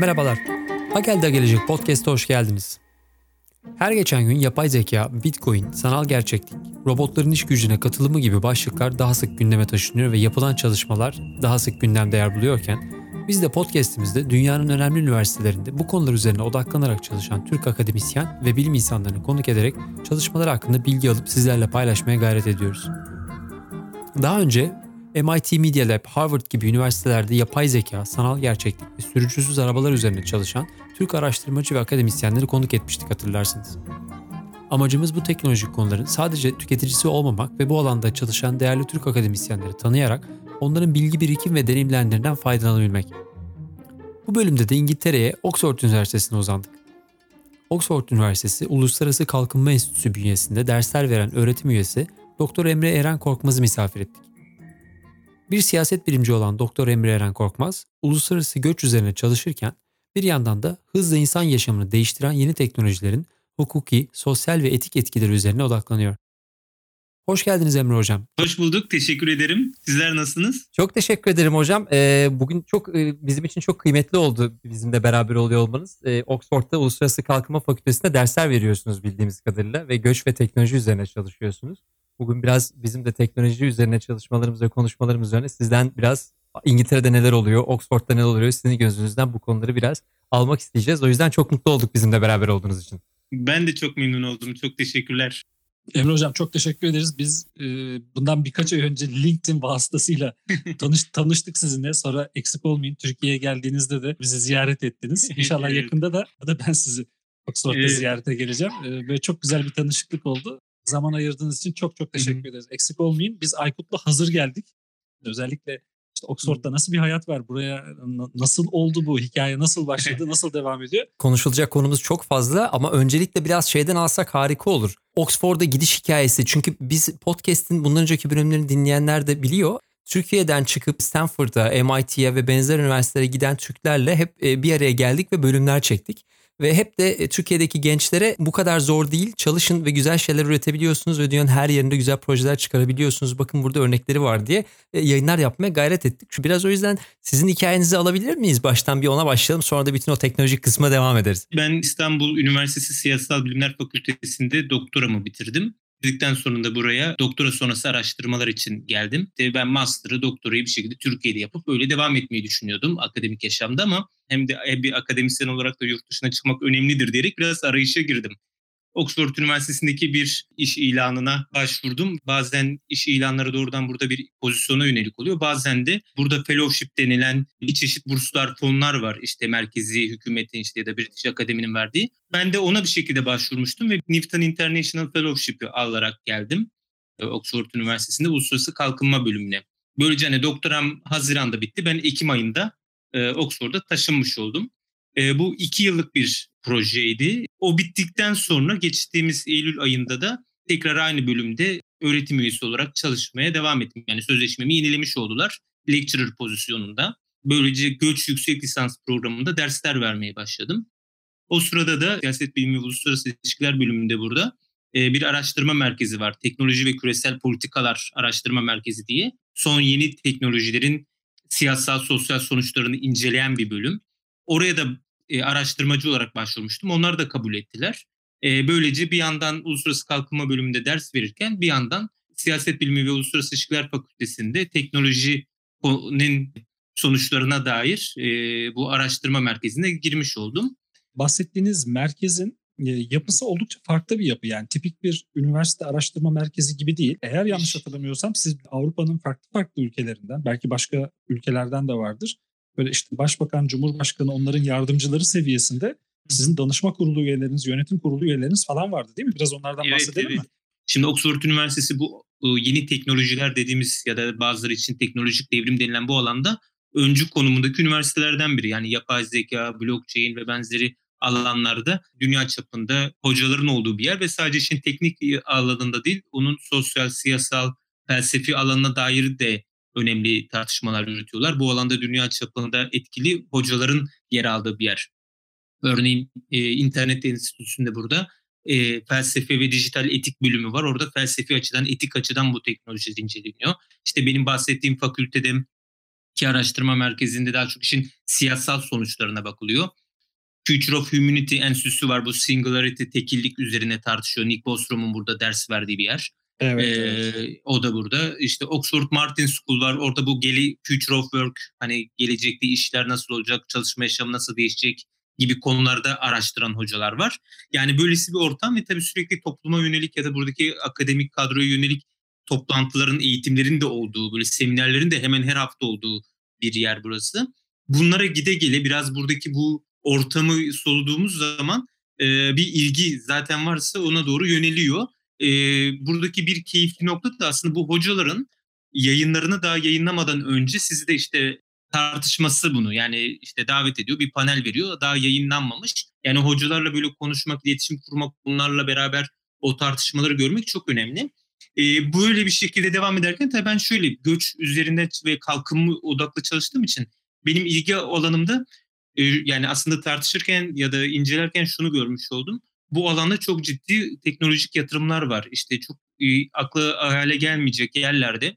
Merhabalar. Hagel'de Gelecek Podcast'a hoş geldiniz. Her geçen gün yapay zeka, bitcoin, sanal gerçeklik, robotların iş gücüne katılımı gibi başlıklar daha sık gündeme taşınıyor ve yapılan çalışmalar daha sık gündemde yer buluyorken biz de podcast'imizde dünyanın önemli üniversitelerinde bu konular üzerine odaklanarak çalışan Türk akademisyen ve bilim insanlarını konuk ederek çalışmalar hakkında bilgi alıp sizlerle paylaşmaya gayret ediyoruz. Daha önce MIT Media Lab, Harvard gibi üniversitelerde yapay zeka, sanal gerçeklik ve sürücüsüz arabalar üzerine çalışan Türk araştırmacı ve akademisyenleri konuk etmiştik hatırlarsınız. Amacımız bu teknolojik konuların sadece tüketicisi olmamak ve bu alanda çalışan değerli Türk akademisyenleri tanıyarak onların bilgi birikim ve deneyimlerinden faydalanabilmek. Bu bölümde de İngiltere'ye Oxford Üniversitesi'ne uzandık. Oxford Üniversitesi Uluslararası Kalkınma Enstitüsü bünyesinde dersler veren öğretim üyesi Doktor Emre Eren Korkmaz'ı misafir ettik. Bir siyaset bilimci olan Doktor Emre Eren Korkmaz, uluslararası göç üzerine çalışırken bir yandan da hızla insan yaşamını değiştiren yeni teknolojilerin hukuki, sosyal ve etik etkileri üzerine odaklanıyor. Hoş geldiniz Emre Hocam. Hoş bulduk. Teşekkür ederim. Sizler nasılsınız? Çok teşekkür ederim hocam. Ee, bugün çok e, bizim için çok kıymetli oldu bizimle beraber oluyor olmanız. Ee, Oxford'da Uluslararası Kalkınma Fakültesi'nde dersler veriyorsunuz bildiğimiz kadarıyla ve göç ve teknoloji üzerine çalışıyorsunuz. Bugün biraz bizim de teknoloji üzerine çalışmalarımız ve konuşmalarımız üzerine sizden biraz İngiltere'de neler oluyor, Oxford'da neler oluyor sizin gözünüzden bu konuları biraz almak isteyeceğiz. O yüzden çok mutlu olduk bizimle beraber olduğunuz için. Ben de çok memnun oldum. Çok teşekkürler. Emre Hocam çok teşekkür ederiz. Biz e, bundan birkaç ay önce LinkedIn vasıtasıyla tanış, tanıştık sizinle. Sonra eksik olmayın Türkiye'ye geldiğinizde de bizi ziyaret ettiniz. İnşallah evet. yakında da, da ben sizi Oxford'da evet. ziyarete geleceğim. E, böyle çok güzel bir tanışıklık oldu. Zaman ayırdığınız için çok çok teşekkür Hı-hı. ederiz. Eksik olmayın. Biz Aykut'la hazır geldik. Özellikle işte Oxford'da nasıl bir hayat var? Buraya nasıl oldu bu? Hikaye nasıl başladı? Nasıl devam ediyor? Konuşulacak konumuz çok fazla ama öncelikle biraz şeyden alsak harika olur. Oxford'a gidiş hikayesi. Çünkü biz podcast'in bundan önceki bölümlerini dinleyenler de biliyor. Türkiye'den çıkıp Stanford'a, MIT'ye ve benzer üniversitelere giden Türklerle hep e, bir araya geldik ve bölümler çektik. Ve hep de e, Türkiye'deki gençlere bu kadar zor değil. Çalışın ve güzel şeyler üretebiliyorsunuz ve dünyanın her yerinde güzel projeler çıkarabiliyorsunuz. Bakın burada örnekleri var diye e, yayınlar yapmaya gayret ettik. Şu biraz o yüzden sizin hikayenizi alabilir miyiz? Baştan bir ona başlayalım sonra da bütün o teknolojik kısma devam ederiz. Ben İstanbul Üniversitesi Siyasal Bilimler Fakültesi'nde doktoramı bitirdim. Bitirdikten sonra da buraya doktora sonrası araştırmalar için geldim. Ben master'ı, doktorayı bir şekilde Türkiye'de yapıp öyle devam etmeyi düşünüyordum akademik yaşamda ama hem de bir akademisyen olarak da yurt dışına çıkmak önemlidir diyerek biraz arayışa girdim. Oxford Üniversitesi'ndeki bir iş ilanına başvurdum. Bazen iş ilanları doğrudan burada bir pozisyona yönelik oluyor. Bazen de burada fellowship denilen bir çeşit burslar, fonlar var. İşte merkezi hükümetin işte ya da British Akademi'nin verdiği. Ben de ona bir şekilde başvurmuştum ve Newton International Fellowship'i alarak geldim. Ee, Oxford Üniversitesi'nde Uluslararası Kalkınma bölümüne. Böylece hani doktoram Haziran'da bitti. Ben Ekim ayında e, Oxford'a taşınmış oldum. E, bu iki yıllık bir projeydi. O bittikten sonra geçtiğimiz Eylül ayında da tekrar aynı bölümde öğretim üyesi olarak çalışmaya devam ettim. Yani sözleşmemi yenilemiş oldular lecturer pozisyonunda. Böylece göç yüksek lisans programında dersler vermeye başladım. O sırada da siyaset bilimi ve uluslararası ilişkiler bölümünde burada e, bir araştırma merkezi var. Teknoloji ve küresel politikalar araştırma merkezi diye. Son yeni teknolojilerin siyasal sosyal sonuçlarını inceleyen bir bölüm. Oraya da e, araştırmacı olarak başvurmuştum. Onlar da kabul ettiler. E, böylece bir yandan Uluslararası Kalkınma bölümünde ders verirken bir yandan Siyaset Bilimi ve Uluslararası İlişkiler Fakültesi'nde teknolojinin sonuçlarına dair e, bu araştırma merkezine girmiş oldum. Bahsettiğiniz merkezin yapısı oldukça farklı bir yapı. Yani tipik bir üniversite araştırma merkezi gibi değil. Eğer yanlış hatırlamıyorsam siz Avrupa'nın farklı farklı ülkelerinden, belki başka ülkelerden de vardır böyle işte başbakan, cumhurbaşkanı onların yardımcıları seviyesinde sizin danışma kurulu üyeleriniz, yönetim kurulu üyeleriniz falan vardı değil mi? Biraz onlardan evet, bahsedelim evet. mi? Şimdi Oxford Üniversitesi bu yeni teknolojiler dediğimiz ya da bazıları için teknolojik devrim denilen bu alanda öncü konumundaki üniversitelerden biri. Yani yapay zeka, blockchain ve benzeri alanlarda dünya çapında hocaların olduğu bir yer ve sadece işin teknik alanında değil, onun sosyal, siyasal, felsefi alanına dair de önemli tartışmalar yürütüyorlar. Bu alanda dünya çapında etkili hocaların yer aldığı bir yer. Örneğin e, internet enstitüsünde burada e, felsefe ve dijital etik bölümü var. Orada felsefi açıdan, etik açıdan bu teknoloji inceleniyor. İşte benim bahsettiğim fakültede ki araştırma merkezinde daha çok işin siyasal sonuçlarına bakılıyor. Future of Humanity Enstitüsü var. Bu singularity, tekillik üzerine tartışıyor. Nick Bostrom'un burada ders verdiği bir yer. Evet, ee, evet. O da burada. İşte Oxford Martin School var. Orada bu geli, Future of Work, hani gelecekte işler nasıl olacak, çalışma yaşamı nasıl değişecek gibi konularda araştıran hocalar var. Yani böylesi bir ortam ve tabii sürekli topluma yönelik ya da buradaki akademik kadroya yönelik toplantıların, eğitimlerin de olduğu, böyle seminerlerin de hemen her hafta olduğu bir yer burası. Bunlara gide gele biraz buradaki bu ortamı soluduğumuz zaman e, bir ilgi zaten varsa ona doğru yöneliyor. E, buradaki bir keyifli nokta da aslında bu hocaların yayınlarını daha yayınlamadan önce sizi de işte tartışması bunu. Yani işte davet ediyor, bir panel veriyor. Daha yayınlanmamış. Yani hocalarla böyle konuşmak, iletişim kurmak, bunlarla beraber o tartışmaları görmek çok önemli. Ee, böyle bir şekilde devam ederken tabii ben şöyle göç üzerinde ve kalkınma odaklı çalıştığım için benim ilgi alanımda e, yani aslında tartışırken ya da incelerken şunu görmüş oldum. Bu alanda çok ciddi teknolojik yatırımlar var. İşte çok e, akla hale gelmeyecek yerlerde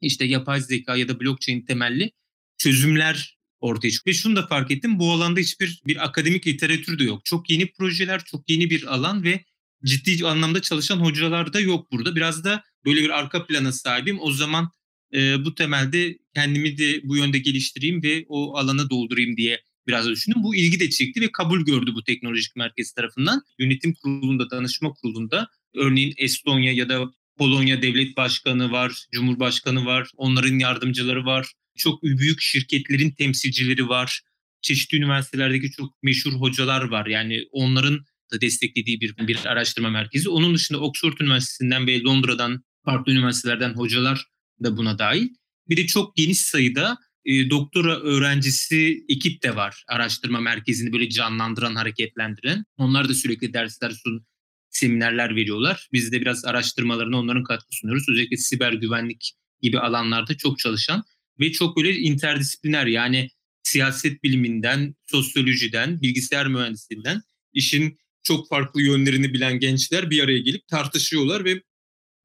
işte yapay zeka ya da blockchain temelli çözümler ortaya çıkıyor. Ve şunu da fark ettim bu alanda hiçbir bir akademik literatür de yok. Çok yeni projeler, çok yeni bir alan ve ciddi anlamda çalışan hocalar da yok burada. Biraz da böyle bir arka plana sahibim. O zaman e, bu temelde kendimi de bu yönde geliştireyim ve o alanı doldurayım diye biraz da düşündüm. Bu ilgi de çekti ve kabul gördü bu teknolojik merkez tarafından. Yönetim kurulunda, danışma kurulunda örneğin Estonya ya da Polonya devlet başkanı var, cumhurbaşkanı var, onların yardımcıları var. Çok büyük şirketlerin temsilcileri var. Çeşitli üniversitelerdeki çok meşhur hocalar var. Yani onların da desteklediği bir, bir araştırma merkezi. Onun dışında Oxford Üniversitesi'nden ve Londra'dan farklı üniversitelerden hocalar da buna dahil. Bir de çok geniş sayıda e, doktora öğrencisi ekip de var. Araştırma merkezini böyle canlandıran, hareketlendiren. Onlar da sürekli dersler sun, seminerler veriyorlar. Biz de biraz araştırmalarına onların katkı sunuyoruz. Özellikle siber güvenlik gibi alanlarda çok çalışan ve çok böyle interdisipliner yani siyaset biliminden, sosyolojiden, bilgisayar mühendisliğinden işin çok farklı yönlerini bilen gençler bir araya gelip tartışıyorlar ve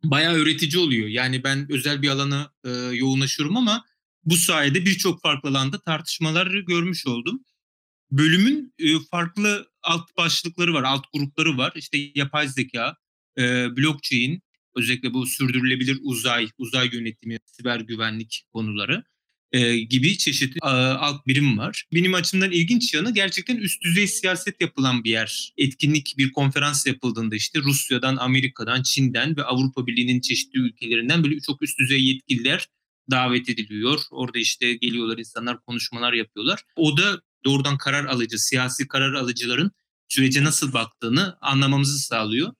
bayağı öğretici oluyor. Yani ben özel bir alana e, yoğunlaşıyorum ama bu sayede birçok farklı alanda tartışmaları görmüş oldum. Bölümün e, farklı alt başlıkları var, alt grupları var. İşte yapay zeka, e, blockchain, özellikle bu sürdürülebilir uzay, uzay yönetimi, siber güvenlik konuları e, gibi çeşitli e, alt birim var. Benim açımdan ilginç yanı gerçekten üst düzey siyaset yapılan bir yer. Etkinlik, bir konferans yapıldığında işte Rusya'dan, Amerika'dan, Çin'den ve Avrupa Birliği'nin çeşitli ülkelerinden böyle çok üst düzey yetkililer davet ediliyor. Orada işte geliyorlar insanlar konuşmalar yapıyorlar. O da doğrudan karar alıcı, siyasi karar alıcıların sürece nasıl baktığını anlamamızı sağlıyor.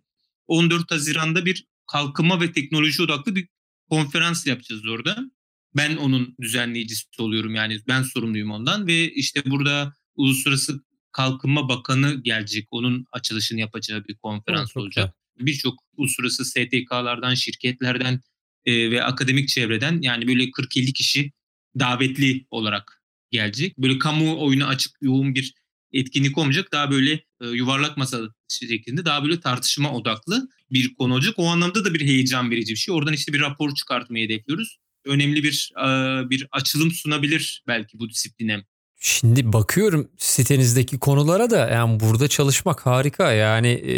14 Haziran'da bir kalkınma ve teknoloji odaklı bir konferans yapacağız orada. Ben onun düzenleyicisi oluyorum yani ben sorumluyum ondan ve işte burada Uluslararası Kalkınma Bakanı gelecek. Onun açılışını yapacağı bir konferans Çok olacak. Birçok uluslararası STK'lardan, şirketlerden e, ve akademik çevreden yani böyle 40-50 kişi davetli olarak gelecek. Böyle kamu oyunu açık yoğun bir etkinlik olmayacak. Daha böyle e, yuvarlak masa şeklinde daha böyle tartışma odaklı bir konu olacak. O anlamda da bir heyecan verici bir şey. Oradan işte bir rapor çıkartmayı hedefliyoruz. Önemli bir e, bir açılım sunabilir belki bu disipline. Şimdi bakıyorum sitenizdeki konulara da yani burada çalışmak harika. Yani e,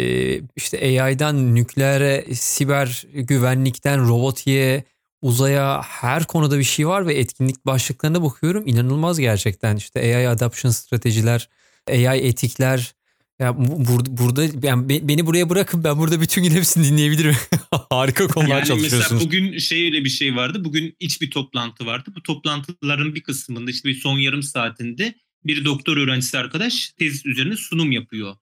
işte AI'dan nükleere, siber güvenlikten robotiğe, uzaya her konuda bir şey var ve etkinlik başlıklarına bakıyorum. inanılmaz gerçekten. İşte AI adoption stratejiler, AI etikler. Ya burada, burada yani beni buraya bırakın ben burada bütün gün hepsini dinleyebilirim. Harika konular yani çalışıyorsunuz. Mesela bugün şey öyle bir şey vardı. Bugün iç bir toplantı vardı. Bu toplantıların bir kısmında işte bir son yarım saatinde bir doktor öğrencisi arkadaş tez üzerine sunum yapıyor.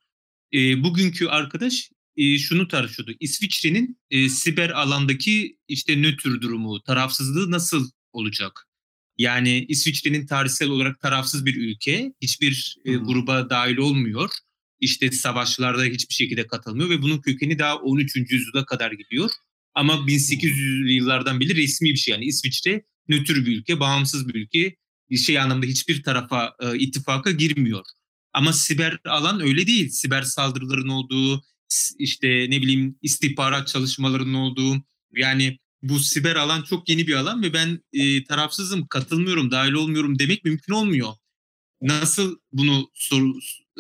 E, bugünkü arkadaş e, şunu tartışıyordu. İsviçre'nin e, siber alandaki işte nötr durumu, tarafsızlığı nasıl olacak? Yani İsviçre'nin tarihsel olarak tarafsız bir ülke. Hiçbir e, gruba dahil olmuyor. İşte savaşlarda hiçbir şekilde katılmıyor ve bunun kökeni daha 13. yüzyıla kadar gidiyor. Ama 1800'lü yıllardan beri resmi bir şey yani İsviçre nötr bir ülke, bağımsız bir ülke. Şey anlamda hiçbir tarafa e, ittifaka girmiyor. Ama siber alan öyle değil. Siber saldırıların olduğu, işte ne bileyim istihbarat çalışmalarının olduğu yani bu siber alan çok yeni bir alan ve ben e, tarafsızım, katılmıyorum, dahil olmuyorum demek mümkün olmuyor. Nasıl bunu sor,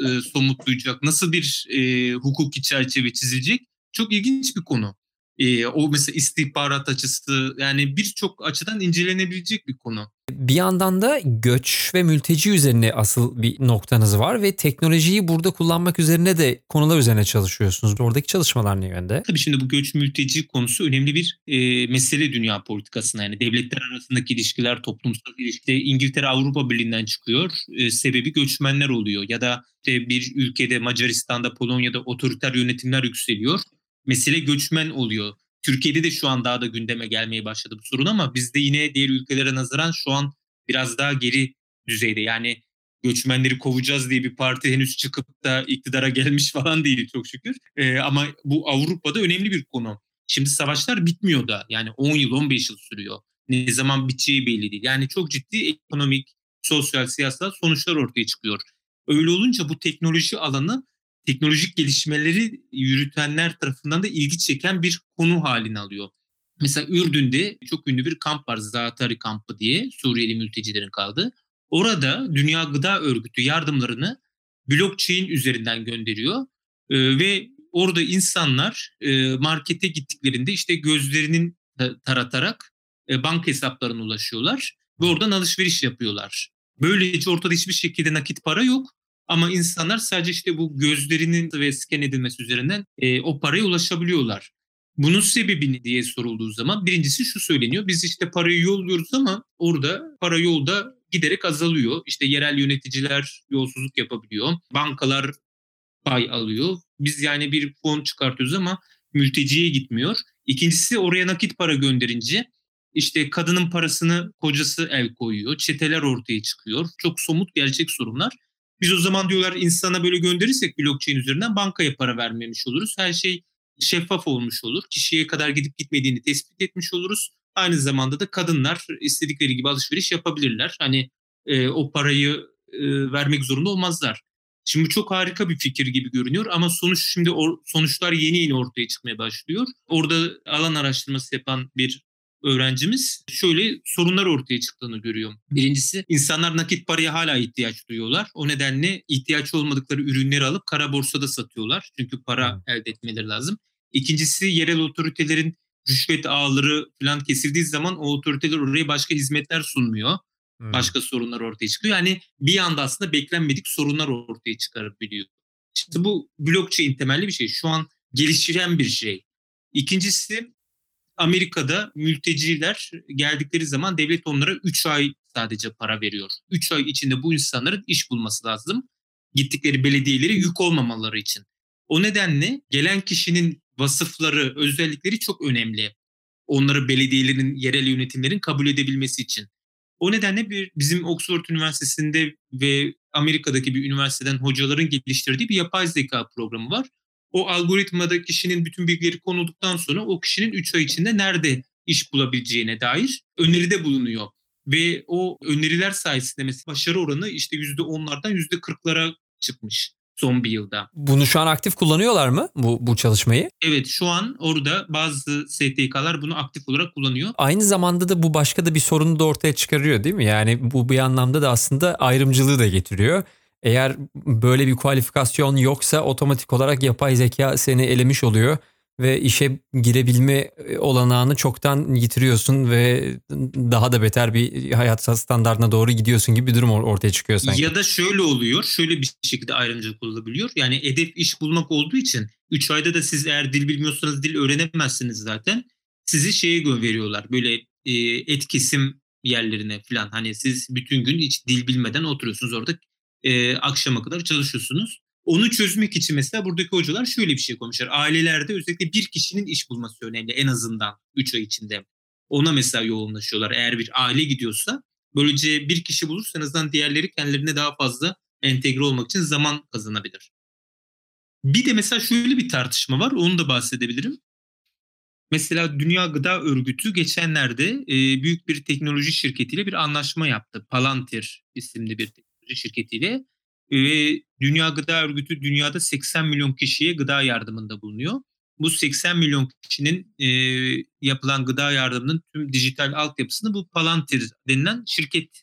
e, somutlayacak, nasıl bir e, hukuki çerçeve çizilecek çok ilginç bir konu. E, o mesela istihbarat açısı yani birçok açıdan incelenebilecek bir konu. Bir yandan da göç ve mülteci üzerine asıl bir noktanız var ve teknolojiyi burada kullanmak üzerine de konular üzerine çalışıyorsunuz. Oradaki çalışmalar ne yönde? Tabii şimdi bu göç mülteci konusu önemli bir e, mesele dünya politikasına. Yani devletler arasındaki ilişkiler, toplumsal ilişkiler İngiltere Avrupa Birliği'nden çıkıyor. E, sebebi göçmenler oluyor ya da işte bir ülkede Macaristan'da, Polonya'da otoriter yönetimler yükseliyor. Mesele göçmen oluyor. Türkiye'de de şu an daha da gündeme gelmeye başladı bu sorun ama bizde yine diğer ülkelere nazaran şu an biraz daha geri düzeyde. Yani göçmenleri kovacağız diye bir parti henüz çıkıp da iktidara gelmiş falan değil çok şükür. Ee, ama bu Avrupa'da önemli bir konu. Şimdi savaşlar bitmiyor da yani 10 yıl 15 yıl sürüyor. Ne zaman biteceği belli değil. Yani çok ciddi ekonomik, sosyal, siyasal sonuçlar ortaya çıkıyor. Öyle olunca bu teknoloji alanı teknolojik gelişmeleri yürütenler tarafından da ilgi çeken bir konu halini alıyor. Mesela Ürdün'de çok ünlü bir kamp var Zatari kampı diye Suriyeli mültecilerin kaldığı. Orada Dünya Gıda Örgütü yardımlarını blockchain üzerinden gönderiyor ee, ve orada insanlar e, markete gittiklerinde işte gözlerinin taratarak e, banka hesaplarına ulaşıyorlar ve oradan alışveriş yapıyorlar. Böylece ortada hiçbir şekilde nakit para yok ama insanlar sadece işte bu gözlerinin ve sken edilmesi üzerinden e, o paraya ulaşabiliyorlar. Bunun sebebi diye sorulduğu zaman birincisi şu söyleniyor. Biz işte parayı yolluyoruz ama orada para yolda giderek azalıyor. İşte yerel yöneticiler yolsuzluk yapabiliyor. Bankalar pay alıyor. Biz yani bir fon çıkartıyoruz ama mülteciye gitmiyor. İkincisi oraya nakit para gönderince işte kadının parasını kocası el koyuyor. Çeteler ortaya çıkıyor. Çok somut gerçek sorunlar. Biz o zaman diyorlar insana böyle gönderirsek blockchain üzerinden bankaya para vermemiş oluruz. Her şey şeffaf olmuş olur. Kişiye kadar gidip gitmediğini tespit etmiş oluruz. Aynı zamanda da kadınlar istedikleri gibi alışveriş yapabilirler. Hani e, o parayı e, vermek zorunda olmazlar. Şimdi çok harika bir fikir gibi görünüyor ama sonuç şimdi or, sonuçlar yeni yeni ortaya çıkmaya başlıyor. Orada alan araştırması yapan bir öğrencimiz şöyle sorunlar ortaya çıktığını görüyor. Birincisi insanlar nakit paraya hala ihtiyaç duyuyorlar. O nedenle ihtiyaç olmadıkları ürünleri alıp kara borsada satıyorlar. Çünkü para hmm. elde etmeleri lazım. İkincisi yerel otoritelerin rüşvet ağları falan kesildiği zaman o otoriteler oraya başka hizmetler sunmuyor. Hmm. Başka sorunlar ortaya çıkıyor. Yani bir anda aslında beklenmedik sorunlar ortaya çıkarabiliyor. İşte bu blockchain temelli bir şey. Şu an geliştiren bir şey. İkincisi Amerika'da mülteciler geldikleri zaman devlet onlara 3 ay sadece para veriyor. 3 ay içinde bu insanların iş bulması lazım. Gittikleri belediyeleri yük olmamaları için. O nedenle gelen kişinin vasıfları, özellikleri çok önemli. Onları belediyelerin, yerel yönetimlerin kabul edebilmesi için. O nedenle bir bizim Oxford Üniversitesi'nde ve Amerika'daki bir üniversiteden hocaların geliştirdiği bir yapay zeka programı var o algoritmada kişinin bütün bilgileri konulduktan sonra o kişinin 3 ay içinde nerede iş bulabileceğine dair öneride bulunuyor. Ve o öneriler sayesinde mesela başarı oranı işte %10'lardan %40'lara çıkmış son bir yılda. Bunu şu an aktif kullanıyorlar mı bu, bu çalışmayı? Evet şu an orada bazı STK'lar bunu aktif olarak kullanıyor. Aynı zamanda da bu başka da bir sorunu da ortaya çıkarıyor değil mi? Yani bu bir anlamda da aslında ayrımcılığı da getiriyor. Eğer böyle bir kualifikasyon yoksa otomatik olarak yapay zeka seni elemiş oluyor ve işe girebilme e, olanağını çoktan yitiriyorsun ve daha da beter bir hayat standartına doğru gidiyorsun gibi bir durum ortaya çıkıyor sanki. Ya da şöyle oluyor, şöyle bir şekilde ayrımcılık olabiliyor. Yani hedef iş bulmak olduğu için 3 ayda da siz eğer dil bilmiyorsanız dil öğrenemezsiniz zaten. Sizi şeye veriyorlar böyle e, et kesim yerlerine falan. Hani siz bütün gün hiç dil bilmeden oturuyorsunuz orada e, akşama kadar çalışıyorsunuz. Onu çözmek için mesela buradaki hocalar şöyle bir şey konuşuyor. Ailelerde özellikle bir kişinin iş bulması önemli en azından 3 ay içinde. Ona mesela yoğunlaşıyorlar. Eğer bir aile gidiyorsa böylece bir kişi bulursa en azından diğerleri kendilerine daha fazla entegre olmak için zaman kazanabilir. Bir de mesela şöyle bir tartışma var. Onu da bahsedebilirim. Mesela Dünya Gıda Örgütü geçenlerde e, büyük bir teknoloji şirketiyle bir anlaşma yaptı. Palantir isimli bir şirketiyle ve Dünya Gıda Örgütü dünyada 80 milyon kişiye gıda yardımında bulunuyor. Bu 80 milyon kişinin e, yapılan gıda yardımının tüm dijital altyapısını bu Palantir denilen şirket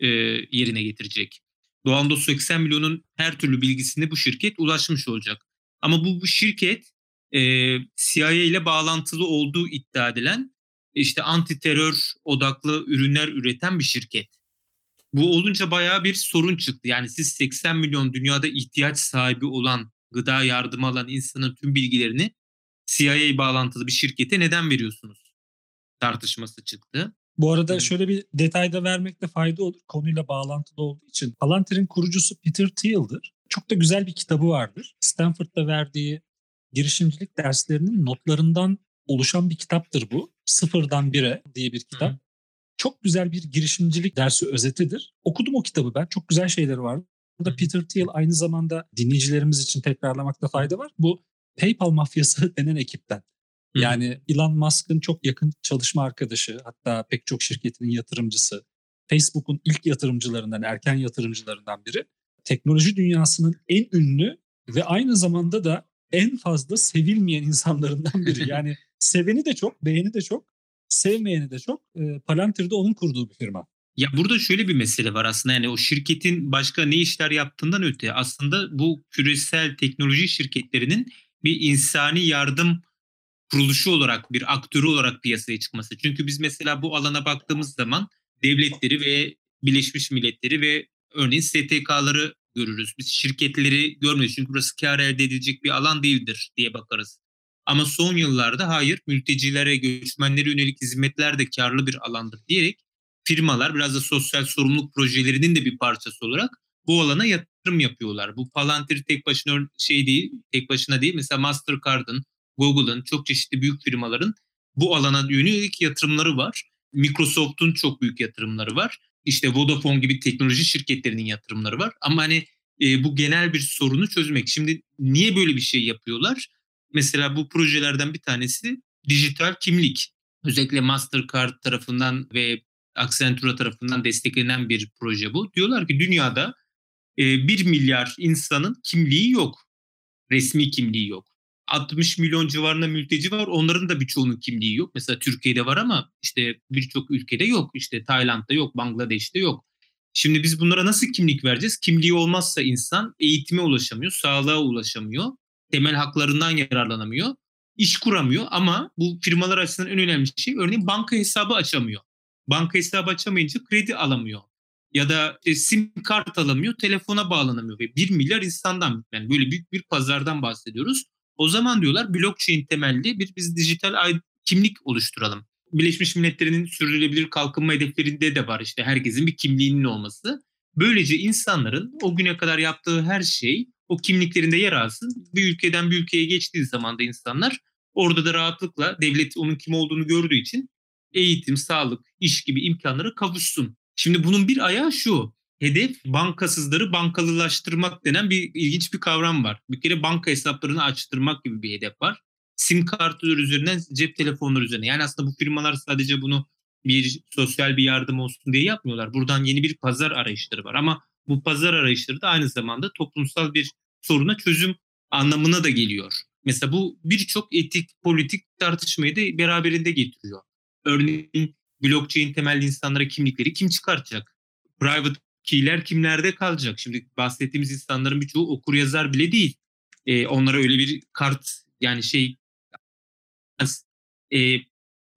e, yerine getirecek. Doğanda 80 milyonun her türlü bilgisine bu şirket ulaşmış olacak. Ama bu, bu şirket e, CIA ile bağlantılı olduğu iddia edilen işte anti terör odaklı ürünler üreten bir şirket. Bu olunca bayağı bir sorun çıktı. Yani siz 80 milyon dünyada ihtiyaç sahibi olan gıda yardımı alan insanın tüm bilgilerini CIA bağlantılı bir şirkete neden veriyorsunuz? Tartışması çıktı. Bu arada şöyle bir detayda vermekte fayda olur. Konuyla bağlantılı olduğu için. Palantir'in kurucusu Peter Thiel'dir. Çok da güzel bir kitabı vardır. Stanford'da verdiği girişimcilik derslerinin notlarından oluşan bir kitaptır bu. Sıfırdan Bire diye bir kitap. Hı. Çok güzel bir girişimcilik dersi özetidir. Okudum o kitabı ben. Çok güzel şeyleri var. Burada Peter Thiel aynı zamanda dinleyicilerimiz için tekrarlamakta fayda var. Bu PayPal mafyası denen ekipten. Yani Elon Musk'ın çok yakın çalışma arkadaşı, hatta pek çok şirketinin yatırımcısı, Facebook'un ilk yatırımcılarından, erken yatırımcılarından biri. Teknoloji dünyasının en ünlü ve aynı zamanda da en fazla sevilmeyen insanlarından biri. Yani seveni de çok, beğeni de çok, sevmeyeni de çok. E, Palantir'de onun kurduğu bir firma. Ya burada şöyle bir mesele var aslında yani o şirketin başka ne işler yaptığından öte aslında bu küresel teknoloji şirketlerinin bir insani yardım kuruluşu olarak bir aktörü olarak piyasaya çıkması. Çünkü biz mesela bu alana baktığımız zaman devletleri ve Birleşmiş Milletleri ve örneğin STK'ları görürüz. Biz şirketleri görmeyiz çünkü burası kar elde edilecek bir alan değildir diye bakarız. Ama son yıllarda hayır mültecilere, göçmenlere yönelik hizmetler de karlı bir alandır diyerek firmalar biraz da sosyal sorumluluk projelerinin de bir parçası olarak bu alana yatırım yapıyorlar. Bu Palantir tek başına şey değil, tek başına değil. Mesela Mastercard'ın, Google'ın, çok çeşitli büyük firmaların bu alana yönelik yatırımları var. Microsoft'un çok büyük yatırımları var. İşte Vodafone gibi teknoloji şirketlerinin yatırımları var. Ama hani e, bu genel bir sorunu çözmek. Şimdi niye böyle bir şey yapıyorlar? Mesela bu projelerden bir tanesi dijital kimlik. Özellikle Mastercard tarafından ve Accenture tarafından desteklenen bir proje bu. Diyorlar ki dünyada e, 1 milyar insanın kimliği yok. Resmi kimliği yok. 60 milyon civarında mülteci var. Onların da birçoğunun kimliği yok. Mesela Türkiye'de var ama işte birçok ülkede yok. İşte Tayland'da yok, Bangladeş'te yok. Şimdi biz bunlara nasıl kimlik vereceğiz? Kimliği olmazsa insan eğitime ulaşamıyor, sağlığa ulaşamıyor, temel haklarından yararlanamıyor, iş kuramıyor ama bu firmalar açısından en önemli şey örneğin banka hesabı açamıyor. Banka hesabı açamayınca kredi alamıyor. Ya da e, sim kart alamıyor, telefona bağlanamıyor. Ve 1 milyar insandan yani böyle büyük bir pazardan bahsediyoruz. O zaman diyorlar blockchain temelli bir biz dijital kimlik oluşturalım. Birleşmiş Milletler'in sürdürülebilir kalkınma hedeflerinde de var işte herkesin bir kimliğinin olması. Böylece insanların o güne kadar yaptığı her şey o kimliklerinde yer alsın. Bir ülkeden bir ülkeye geçtiği zaman da insanlar orada da rahatlıkla devlet onun kim olduğunu gördüğü için eğitim, sağlık, iş gibi imkanları kavuşsun. Şimdi bunun bir ayağı şu. Hedef bankasızları bankalılaştırmak denen bir ilginç bir kavram var. Bir kere banka hesaplarını açtırmak gibi bir hedef var. SIM kartları üzerinden cep telefonları üzerine. Yani aslında bu firmalar sadece bunu bir sosyal bir yardım olsun diye yapmıyorlar. Buradan yeni bir pazar arayışları var. Ama bu pazar arayışları da aynı zamanda toplumsal bir soruna çözüm anlamına da geliyor. Mesela bu birçok etik, politik tartışmayı da beraberinde getiriyor. Örneğin blockchain temelli insanlara kimlikleri kim çıkartacak? Private key'ler kimlerde kalacak? Şimdi bahsettiğimiz insanların birçoğu okur yazar bile değil. Ee, onlara öyle bir kart yani şey e,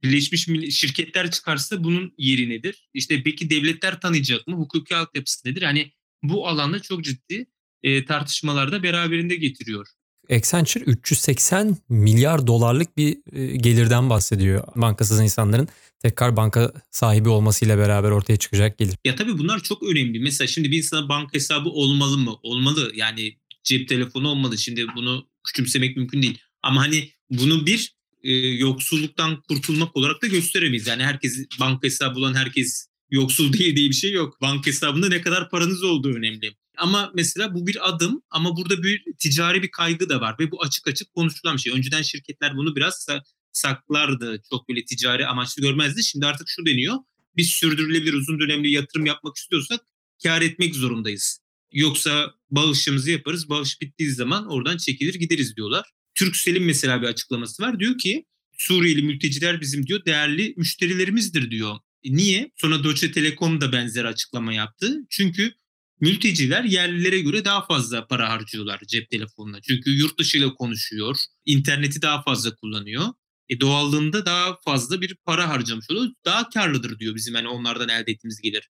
Birleşmiş şirketler çıkarsa bunun yeri nedir? İşte peki devletler tanıyacak mı? Hukuki altyapısı nedir? Hani bu alanda çok ciddi e, tartışmalarda beraberinde getiriyor. Accenture 380 milyar dolarlık bir gelirden bahsediyor. Bankasız insanların tekrar banka sahibi olmasıyla beraber ortaya çıkacak gelir. Ya tabii bunlar çok önemli. Mesela şimdi bir insana banka hesabı olmalı mı? Olmalı. Yani cep telefonu olmalı. Şimdi bunu küçümsemek mümkün değil. Ama hani bunu bir e, yoksulluktan kurtulmak olarak da gösteremeyiz. Yani herkes banka hesabı olan herkes yoksul değil diye bir şey yok. Banka hesabında ne kadar paranız olduğu önemli. Ama mesela bu bir adım ama burada bir ticari bir kaygı da var ve bu açık açık konuşulan bir şey. Önceden şirketler bunu biraz saklardı. Çok böyle ticari amaçlı görmezdi. Şimdi artık şu deniyor. Biz sürdürülebilir uzun dönemli yatırım yapmak istiyorsak kar etmek zorundayız. Yoksa bağışımızı yaparız. Bağış bittiği zaman oradan çekilir gideriz diyorlar. Türksel'in mesela bir açıklaması var. Diyor ki Suriyeli mülteciler bizim diyor değerli müşterilerimizdir diyor. E niye? Sonra Deutsche Telekom da benzer açıklama yaptı. Çünkü mülteciler yerlilere göre daha fazla para harcıyorlar cep telefonuna. Çünkü yurt dışıyla konuşuyor, interneti daha fazla kullanıyor. E doğallığında daha fazla bir para harcamış oluyor. Daha karlıdır diyor bizim hani onlardan elde ettiğimiz gelir.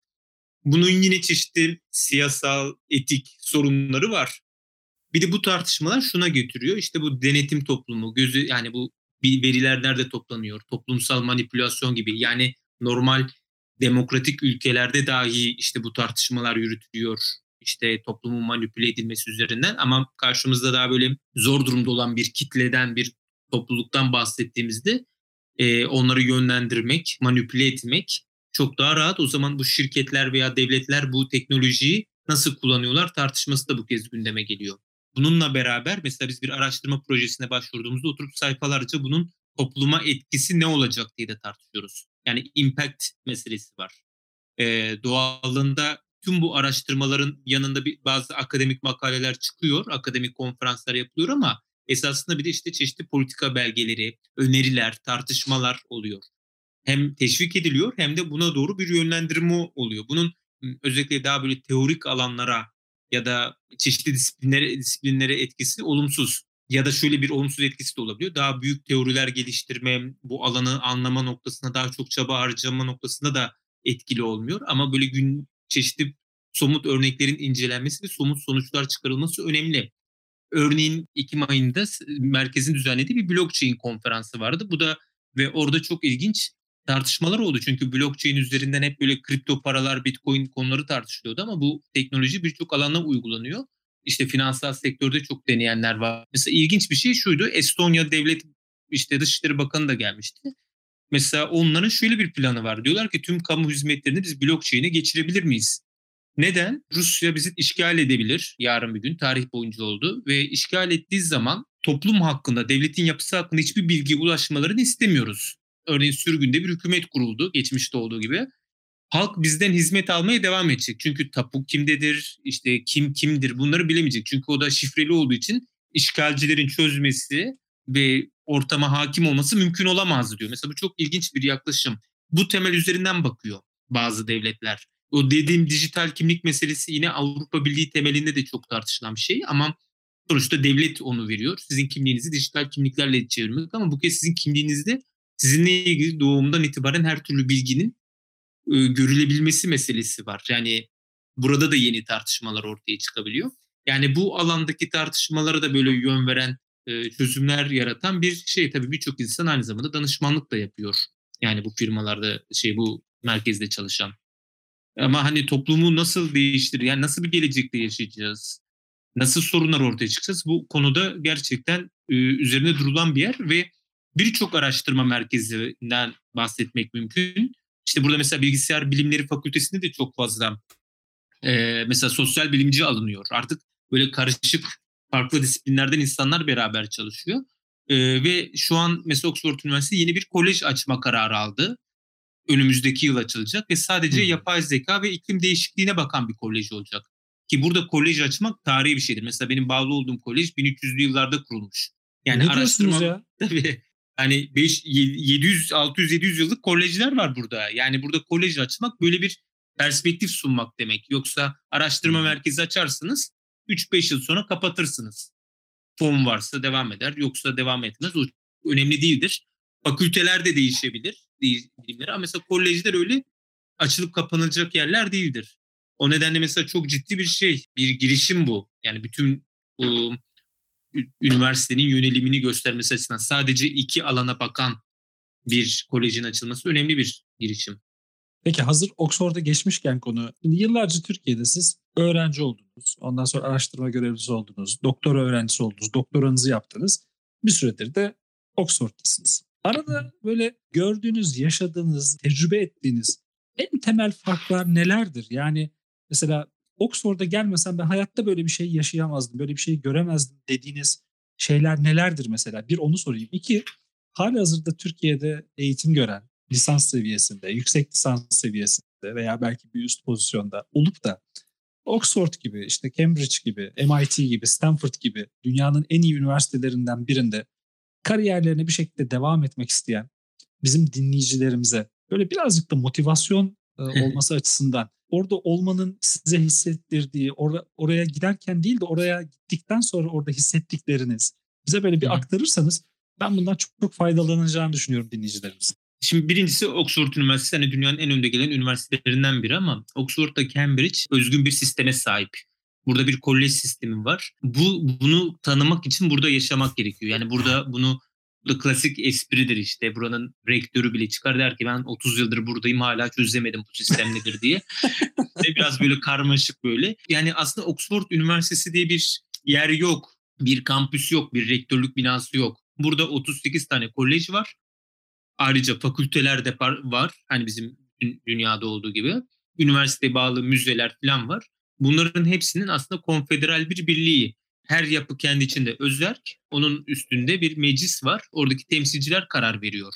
Bunun yine çeşitli siyasal, etik sorunları var. Bir de bu tartışmalar şuna getiriyor. İşte bu denetim toplumu, gözü yani bu veriler nerede toplanıyor, toplumsal manipülasyon gibi. Yani normal demokratik ülkelerde dahi işte bu tartışmalar yürütülüyor. İşte toplumun manipüle edilmesi üzerinden ama karşımızda daha böyle zor durumda olan bir kitleden, bir topluluktan bahsettiğimizde e, onları yönlendirmek, manipüle etmek çok daha rahat. O zaman bu şirketler veya devletler bu teknolojiyi nasıl kullanıyorlar tartışması da bu kez gündeme geliyor. Bununla beraber mesela biz bir araştırma projesine başvurduğumuzda oturup sayfalarca bunun topluma etkisi ne olacak diye de tartışıyoruz. Yani impact meselesi var. Ee, doğallığında tüm bu araştırmaların yanında bir, bazı akademik makaleler çıkıyor, akademik konferanslar yapılıyor ama esasında bir de işte çeşitli politika belgeleri, öneriler, tartışmalar oluyor. Hem teşvik ediliyor hem de buna doğru bir yönlendirme oluyor. Bunun özellikle daha böyle teorik alanlara ya da çeşitli disiplinlere, disiplinlere etkisi olumsuz. Ya da şöyle bir olumsuz etkisi de olabiliyor. Daha büyük teoriler geliştirme, bu alanı anlama noktasında daha çok çaba harcama noktasında da etkili olmuyor. Ama böyle gün çeşitli somut örneklerin incelenmesi ve somut sonuçlar çıkarılması önemli. Örneğin Ekim ayında merkezin düzenlediği bir blockchain konferansı vardı. Bu da ve orada çok ilginç tartışmalar oldu. Çünkü blockchain üzerinden hep böyle kripto paralar, bitcoin konuları tartışılıyordu ama bu teknoloji birçok alana uygulanıyor. İşte finansal sektörde çok deneyenler var. Mesela ilginç bir şey şuydu. Estonya devlet işte Dışişleri Bakanı da gelmişti. Mesela onların şöyle bir planı var. Diyorlar ki tüm kamu hizmetlerini biz blockchain'e geçirebilir miyiz? Neden? Rusya bizi işgal edebilir yarın bir gün tarih boyunca oldu ve işgal ettiği zaman toplum hakkında, devletin yapısı hakkında hiçbir bilgi ulaşmalarını istemiyoruz. Örneğin sürgünde bir hükümet kuruldu geçmişte olduğu gibi. Halk bizden hizmet almaya devam edecek. Çünkü tapu kimdedir, işte kim kimdir bunları bilemeyecek. Çünkü o da şifreli olduğu için işgalcilerin çözmesi ve ortama hakim olması mümkün olamaz diyor. Mesela bu çok ilginç bir yaklaşım. Bu temel üzerinden bakıyor bazı devletler. O dediğim dijital kimlik meselesi yine Avrupa Birliği temelinde de çok tartışılan bir şey ama sonuçta devlet onu veriyor. Sizin kimliğinizi dijital kimliklerle çevirmek ama bu kez sizin kimliğinizde sizinle ilgili doğumdan itibaren her türlü bilginin e, görülebilmesi meselesi var. Yani burada da yeni tartışmalar ortaya çıkabiliyor. Yani bu alandaki tartışmalara da böyle yön veren e, çözümler yaratan bir şey tabii birçok insan aynı zamanda danışmanlık da yapıyor. Yani bu firmalarda şey bu merkezde çalışan. Ama hani toplumu nasıl değiştirir? Yani nasıl bir gelecekte yaşayacağız? Nasıl sorunlar ortaya çıkacağız? Bu konuda gerçekten e, üzerine durulan bir yer ve birçok araştırma merkezinden bahsetmek mümkün. İşte burada mesela bilgisayar bilimleri fakültesinde de çok fazla e, mesela sosyal bilimci alınıyor. Artık böyle karışık farklı disiplinlerden insanlar beraber çalışıyor. E, ve şu an mesela Oxford Üniversitesi yeni bir kolej açma kararı aldı. Önümüzdeki yıl açılacak ve sadece hmm. yapay zeka ve iklim değişikliğine bakan bir kolej olacak. Ki burada kolej açmak tarihi bir şeydir. Mesela benim bağlı olduğum kolej 1300'lü yıllarda kurulmuş. Yani ne araştırma ya? Tabii Hani 5 700 600 700 yıllık kolejler var burada. Yani burada kolej açmak böyle bir perspektif sunmak demek. Yoksa araştırma merkezi açarsınız 3-5 yıl sonra kapatırsınız. Fon varsa devam eder yoksa devam etmez. O önemli değildir. Fakülteler de değişebilir bilimleri ama mesela kolejler öyle açılıp kapanacak yerler değildir. O nedenle mesela çok ciddi bir şey, bir girişim bu. Yani bütün bu üniversitenin yönelimini göstermesi açısından sadece iki alana bakan bir kolejin açılması önemli bir girişim. Peki hazır Oxford'a geçmişken konu, yıllarca Türkiye'de siz öğrenci oldunuz, ondan sonra araştırma görevlisi oldunuz, doktora öğrencisi oldunuz, doktoranızı yaptınız. Bir süredir de Oxford'dasınız. Arada böyle gördüğünüz, yaşadığınız, tecrübe ettiğiniz en temel farklar nelerdir? Yani mesela Oxford'a gelmesem ben hayatta böyle bir şey yaşayamazdım, böyle bir şey göremezdim dediğiniz şeyler nelerdir mesela? Bir onu sorayım. İki, hali hazırda Türkiye'de eğitim gören, lisans seviyesinde, yüksek lisans seviyesinde veya belki bir üst pozisyonda olup da Oxford gibi, işte Cambridge gibi, MIT gibi, Stanford gibi dünyanın en iyi üniversitelerinden birinde kariyerlerine bir şekilde devam etmek isteyen bizim dinleyicilerimize böyle birazcık da motivasyon olması açısından orada olmanın size hissettirdiği, or- oraya giderken değil de oraya gittikten sonra orada hissettikleriniz bize böyle bir aktarırsanız ben bundan çok çok faydalanacağını düşünüyorum dinleyicilerimizin. Şimdi birincisi Oxford Üniversitesi hani dünyanın en önde gelen üniversitelerinden biri ama Oxford'da Cambridge özgün bir sisteme sahip. Burada bir kolej sistemi var. Bu bunu tanımak için burada yaşamak gerekiyor. Yani burada bunu klasik espridir işte. Buranın rektörü bile çıkar der ki ben 30 yıldır buradayım hala çözemedim bu sistem nedir diye. Ve Biraz böyle karmaşık böyle. Yani aslında Oxford Üniversitesi diye bir yer yok. Bir kampüs yok, bir rektörlük binası yok. Burada 38 tane kolej var. Ayrıca fakülteler de var. Hani bizim dü- dünyada olduğu gibi. Üniversiteye bağlı müzeler falan var. Bunların hepsinin aslında konfederal bir birliği. Her yapı kendi içinde özerk. Onun üstünde bir meclis var. Oradaki temsilciler karar veriyor.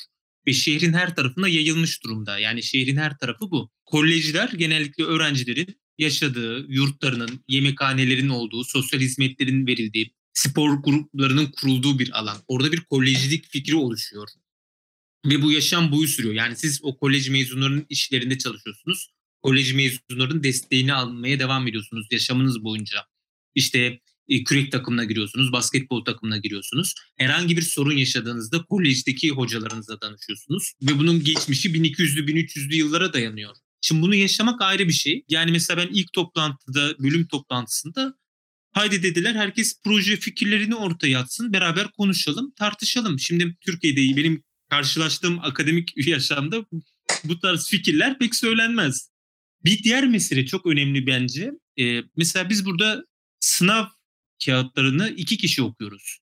Ve şehrin her tarafına yayılmış durumda. Yani şehrin her tarafı bu. Kolejler genellikle öğrencilerin yaşadığı, yurtlarının, yemekhanelerin olduğu, sosyal hizmetlerin verildiği, spor gruplarının kurulduğu bir alan. Orada bir kolejcilik fikri oluşuyor. Ve bu yaşam boyu sürüyor. Yani siz o kolej mezunlarının işlerinde çalışıyorsunuz. Kolej mezunlarının desteğini almaya devam ediyorsunuz yaşamınız boyunca. İşte e, kürek takımına giriyorsunuz, basketbol takımına giriyorsunuz. Herhangi bir sorun yaşadığınızda kolejdeki hocalarınızla danışıyorsunuz. Ve bunun geçmişi 1200'lü 1300'lü yıllara dayanıyor. Şimdi bunu yaşamak ayrı bir şey. Yani mesela ben ilk toplantıda, bölüm toplantısında haydi dediler herkes proje fikirlerini ortaya atsın, beraber konuşalım, tartışalım. Şimdi Türkiye'de benim karşılaştığım akademik yaşamda bu tarz fikirler pek söylenmez. Bir diğer mesele çok önemli bence. Ee, mesela biz burada sınav kağıtlarını iki kişi okuyoruz.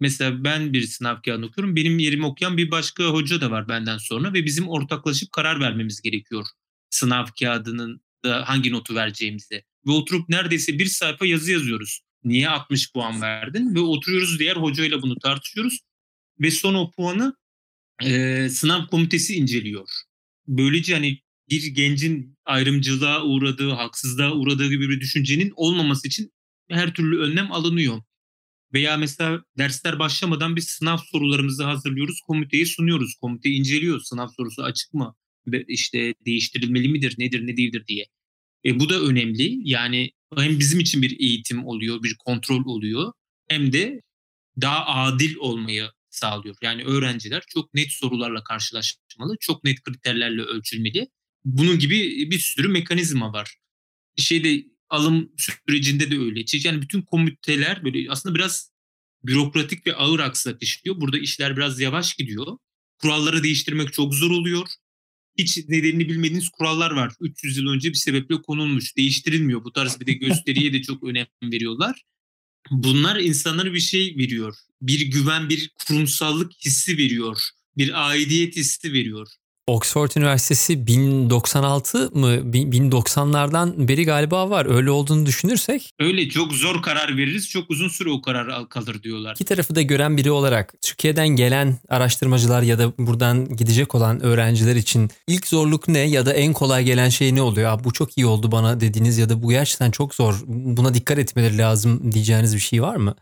Mesela ben bir sınav kağıdını okuyorum. Benim yerimi okuyan bir başka hoca da var benden sonra ve bizim ortaklaşıp karar vermemiz gerekiyor. Sınav kağıdının da hangi notu vereceğimize. Ve oturup neredeyse bir sayfa yazı yazıyoruz. Niye 60 puan verdin? Ve oturuyoruz diğer hocayla bunu tartışıyoruz. Ve son o puanı e, sınav komitesi inceliyor. Böylece hani bir gencin ayrımcılığa uğradığı, haksızlığa uğradığı gibi bir düşüncenin olmaması için her türlü önlem alınıyor. Veya mesela dersler başlamadan biz sınav sorularımızı hazırlıyoruz, komiteye sunuyoruz. Komite inceliyor sınav sorusu açık mı? İşte değiştirilmeli midir, nedir, ne değildir diye. E, bu da önemli. Yani hem bizim için bir eğitim oluyor, bir kontrol oluyor. Hem de daha adil olmayı sağlıyor. Yani öğrenciler çok net sorularla karşılaşmalı, çok net kriterlerle ölçülmeli. Bunun gibi bir sürü mekanizma var. Şeyde alım sürecinde de öyle. Yani bütün komiteler böyle aslında biraz bürokratik ve ağır aksak işliyor. Burada işler biraz yavaş gidiyor. Kuralları değiştirmek çok zor oluyor. Hiç nedenini bilmediğiniz kurallar var. 300 yıl önce bir sebeple konulmuş. Değiştirilmiyor. Bu tarz bir de gösteriye de çok önem veriyorlar. Bunlar insanlara bir şey veriyor. Bir güven, bir kurumsallık hissi veriyor. Bir aidiyet hissi veriyor. Oxford Üniversitesi 1096 mı? 1090'lardan beri galiba var. Öyle olduğunu düşünürsek Öyle çok zor karar veririz. Çok uzun süre o karar al- kalır diyorlar. iki tarafı da gören biri olarak Türkiye'den gelen araştırmacılar ya da buradan gidecek olan öğrenciler için ilk zorluk ne ya da en kolay gelen şey ne oluyor? Abi bu çok iyi oldu bana dediğiniz ya da bu gerçekten çok zor. Buna dikkat etmeleri lazım diyeceğiniz bir şey var mı?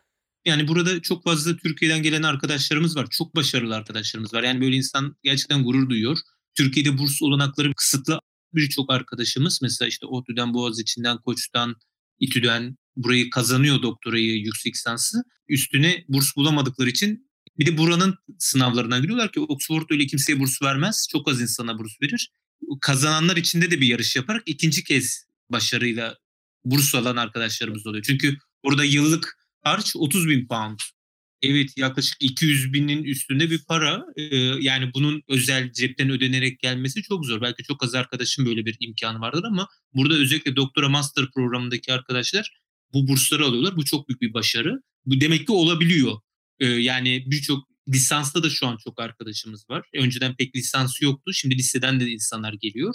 Yani burada çok fazla Türkiye'den gelen arkadaşlarımız var. Çok başarılı arkadaşlarımız var. Yani böyle insan gerçekten gurur duyuyor. Türkiye'de burs olanakları kısıtlı birçok arkadaşımız mesela işte ODTÜ'den, Boğaziçi'nden, Koç'tan, İTÜ'den burayı kazanıyor doktorayı, yüksek lisansı. Üstüne burs bulamadıkları için bir de buranın sınavlarına giriyorlar ki Oxford öyle kimseye burs vermez. Çok az insana burs verir. Kazananlar içinde de bir yarış yaparak ikinci kez başarıyla burs alan arkadaşlarımız oluyor. Çünkü orada yıllık harç 30 bin pound. Evet yaklaşık 200 binin üstünde bir para. Ee, yani bunun özel cepten ödenerek gelmesi çok zor. Belki çok az arkadaşım böyle bir imkanı vardır ama burada özellikle doktora master programındaki arkadaşlar bu bursları alıyorlar. Bu çok büyük bir başarı. Bu demek ki olabiliyor. Ee, yani birçok lisansta da şu an çok arkadaşımız var. Önceden pek lisansı yoktu. Şimdi liseden de insanlar geliyor.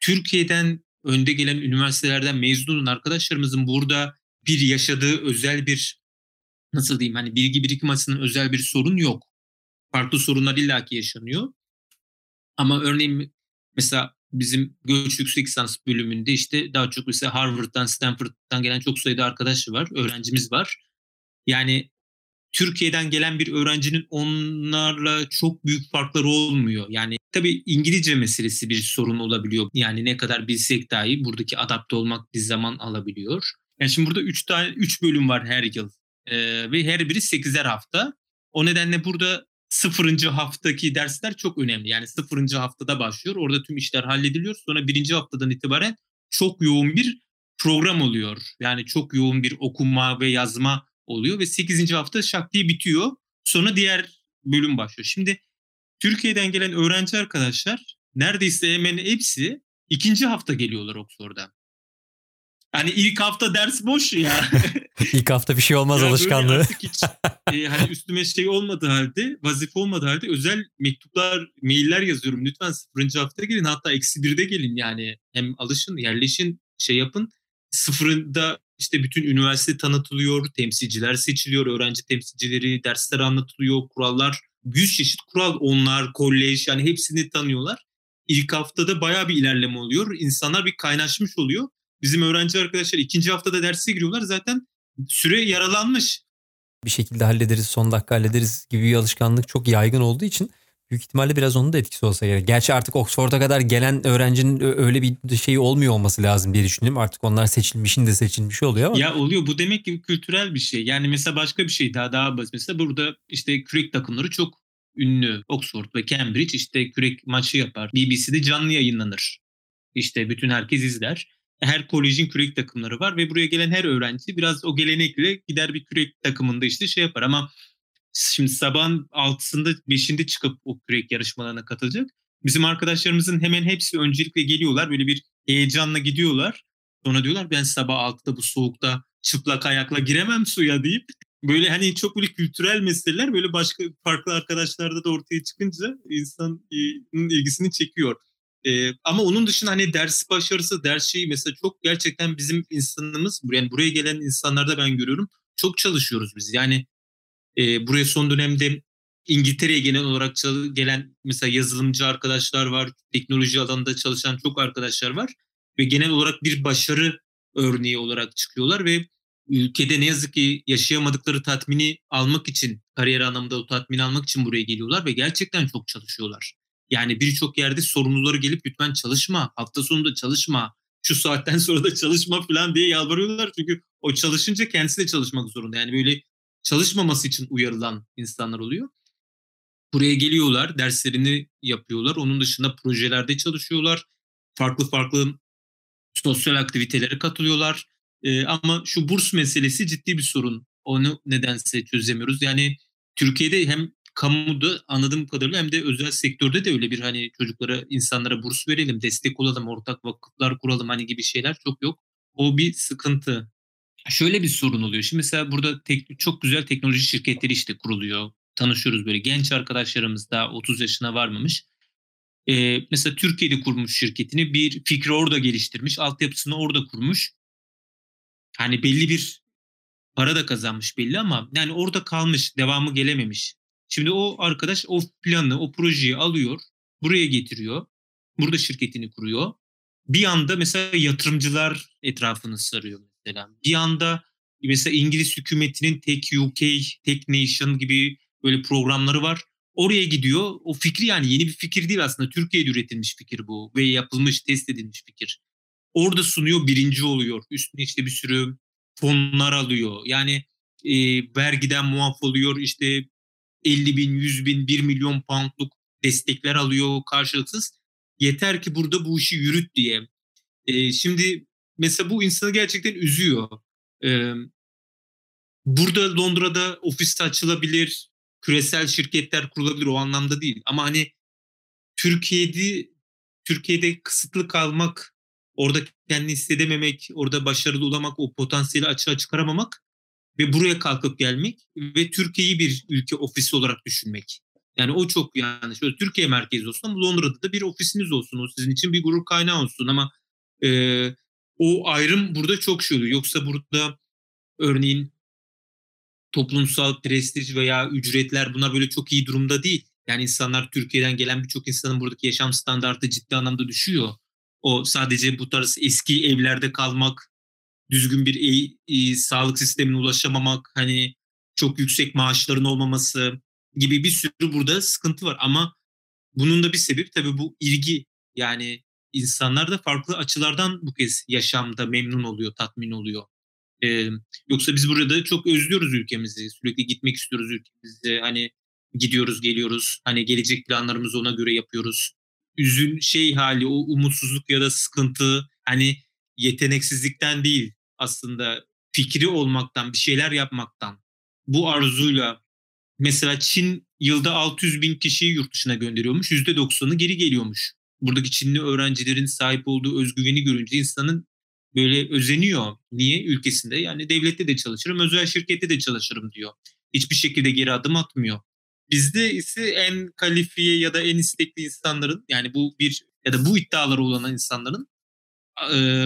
Türkiye'den önde gelen üniversitelerden mezun olan arkadaşlarımızın burada bir yaşadığı özel bir nasıl diyeyim hani bilgi birikim açısından özel bir sorun yok. Farklı sorunlar illaki yaşanıyor. Ama örneğin mesela bizim göç yüksek lisans bölümünde işte daha çok mesela Harvard'dan, Stanford'dan gelen çok sayıda arkadaş var, öğrencimiz var. Yani Türkiye'den gelen bir öğrencinin onlarla çok büyük farkları olmuyor. Yani tabii İngilizce meselesi bir sorun olabiliyor. Yani ne kadar bilsek dahi buradaki adapte olmak bir zaman alabiliyor. Yani şimdi burada 3 tane 3 bölüm var her yıl. Ee, ve her biri 8'er hafta. O nedenle burada sıfırıncı haftaki dersler çok önemli. Yani sıfırıncı haftada başlıyor. Orada tüm işler hallediliyor. Sonra birinci haftadan itibaren çok yoğun bir program oluyor. Yani çok yoğun bir okuma ve yazma oluyor ve 8. hafta şak diye bitiyor. Sonra diğer bölüm başlıyor. Şimdi Türkiye'den gelen öğrenci arkadaşlar neredeyse hemen hepsi ikinci hafta geliyorlar Oxford'a. Hani ilk hafta ders boş ya. İlk hafta bir şey olmaz Ya alışkanlığı. hiç, e, hani üstüme şey olmadığı halde, vazife olmadığı halde özel mektuplar, mailler yazıyorum. Lütfen sıfırıncı hafta gelin hatta eksi birde gelin yani. Hem alışın, yerleşin, şey yapın. Sıfırında işte bütün üniversite tanıtılıyor, temsilciler seçiliyor, öğrenci temsilcileri, dersler anlatılıyor, kurallar. 100 çeşit kural onlar, kolej yani hepsini tanıyorlar. İlk haftada bayağı bir ilerleme oluyor. İnsanlar bir kaynaşmış oluyor. Bizim öğrenci arkadaşlar ikinci haftada derse giriyorlar zaten süre yaralanmış. bir şekilde hallederiz, son dakika hallederiz gibi bir alışkanlık çok yaygın olduğu için büyük ihtimalle biraz onun da etkisi olsa gerek. Gerçi artık Oxford'a kadar gelen öğrencinin öyle bir şey olmuyor olması lazım diye düşünüyorum. Artık onlar seçilmişin de seçilmiş oluyor ama Ya oluyor bu demek ki kültürel bir şey. Yani mesela başka bir şey daha daha basit. Mesela burada işte kürek takımları çok ünlü. Oxford ve Cambridge işte kürek maçı yapar. BBC'de canlı yayınlanır. İşte bütün herkes izler. Her kolejin kürek takımları var ve buraya gelen her öğrenci biraz o gelenekle gider bir kürek takımında işte şey yapar ama şimdi sabahın 6'sında 5'inde çıkıp o kürek yarışmalarına katılacak. Bizim arkadaşlarımızın hemen hepsi öncelikle geliyorlar. Böyle bir heyecanla gidiyorlar. Sonra diyorlar ben sabah 6'da bu soğukta çıplak ayakla giremem suya deyip böyle hani çok böyle kültürel meseleler böyle başka farklı arkadaşlarda da ortaya çıkınca insanın ilgisini çekiyor. Ee, ama onun dışında hani ders başarısı, ders şeyi mesela çok gerçekten bizim insanımız, yani buraya gelen insanlarda ben görüyorum çok çalışıyoruz biz. Yani e, buraya son dönemde İngiltere'ye genel olarak gelen mesela yazılımcı arkadaşlar var, teknoloji alanında çalışan çok arkadaşlar var ve genel olarak bir başarı örneği olarak çıkıyorlar ve ülkede ne yazık ki yaşayamadıkları tatmini almak için, kariyer anlamında o tatmini almak için buraya geliyorlar ve gerçekten çok çalışıyorlar. Yani birçok yerde sorumluları gelip lütfen çalışma, hafta sonunda çalışma, şu saatten sonra da çalışma falan diye yalvarıyorlar. Çünkü o çalışınca kendisi de çalışmak zorunda. Yani böyle çalışmaması için uyarılan insanlar oluyor. Buraya geliyorlar, derslerini yapıyorlar. Onun dışında projelerde çalışıyorlar. Farklı farklı sosyal aktivitelere katılıyorlar. Ee, ama şu burs meselesi ciddi bir sorun. Onu nedense çözemiyoruz. Yani Türkiye'de hem kamuda anladığım kadarıyla hem de özel sektörde de öyle bir hani çocuklara, insanlara burs verelim, destek olalım, ortak vakıflar kuralım hani gibi şeyler çok yok. O bir sıkıntı. Şöyle bir sorun oluyor. Şimdi mesela burada tek, çok güzel teknoloji şirketleri işte kuruluyor. Tanışıyoruz böyle genç arkadaşlarımız daha 30 yaşına varmamış. Ee, mesela Türkiye'de kurmuş şirketini bir fikri orada geliştirmiş. Altyapısını orada kurmuş. Hani belli bir para da kazanmış belli ama yani orada kalmış, devamı gelememiş. Şimdi o arkadaş o planı, o projeyi alıyor, buraya getiriyor. Burada şirketini kuruyor. Bir anda mesela yatırımcılar etrafını sarıyor mesela. Bir anda mesela İngiliz hükümetinin Tek UK, Tek Nation gibi böyle programları var. Oraya gidiyor. O fikri yani yeni bir fikir değil aslında. Türkiye'de üretilmiş fikir bu ve yapılmış, test edilmiş fikir. Orada sunuyor, birinci oluyor. Üstüne işte bir sürü fonlar alıyor. Yani e, vergiden muaf oluyor. İşte 50 bin, 100 bin, 1 milyon poundluk destekler alıyor karşılıksız. Yeter ki burada bu işi yürüt diye. E, şimdi mesela bu insanı gerçekten üzüyor. E, burada Londra'da ofis açılabilir, küresel şirketler kurulabilir o anlamda değil. Ama hani Türkiye'de Türkiye'de kısıtlı kalmak, orada kendini hissedememek, orada başarılı olamak, o potansiyeli açığa çıkaramamak ve buraya kalkıp gelmek ve Türkiye'yi bir ülke ofisi olarak düşünmek. Yani o çok yanlış. Şöyle Türkiye merkezi olsun ama Londra'da da bir ofisiniz olsun. O sizin için bir gurur kaynağı olsun ama e, o ayrım burada çok şey oluyor. Yoksa burada örneğin toplumsal prestij veya ücretler bunlar böyle çok iyi durumda değil. Yani insanlar Türkiye'den gelen birçok insanın buradaki yaşam standartı ciddi anlamda düşüyor. O sadece bu tarz eski evlerde kalmak, düzgün bir e, e, sağlık sistemine ulaşamamak, hani çok yüksek maaşların olmaması gibi bir sürü burada sıkıntı var. Ama bunun da bir sebebi tabii bu ilgi. Yani insanlar da farklı açılardan bu kez yaşamda memnun oluyor, tatmin oluyor. Ee, yoksa biz burada çok özlüyoruz ülkemizi. Sürekli gitmek istiyoruz ülkemize. Hani gidiyoruz, geliyoruz. Hani gelecek planlarımızı ona göre yapıyoruz. Üzün şey hali, o umutsuzluk ya da sıkıntı hani yeteneksizlikten değil aslında fikri olmaktan, bir şeyler yapmaktan. Bu arzuyla mesela Çin yılda 600 bin kişiyi yurt dışına gönderiyormuş. %90'ı geri geliyormuş. Buradaki Çinli öğrencilerin sahip olduğu özgüveni görünce insanın böyle özeniyor. Niye? Ülkesinde yani devlette de çalışırım, özel şirkette de çalışırım diyor. Hiçbir şekilde geri adım atmıyor. Bizde ise en kalifiye ya da en istekli insanların yani bu bir ya da bu iddiaları olan insanların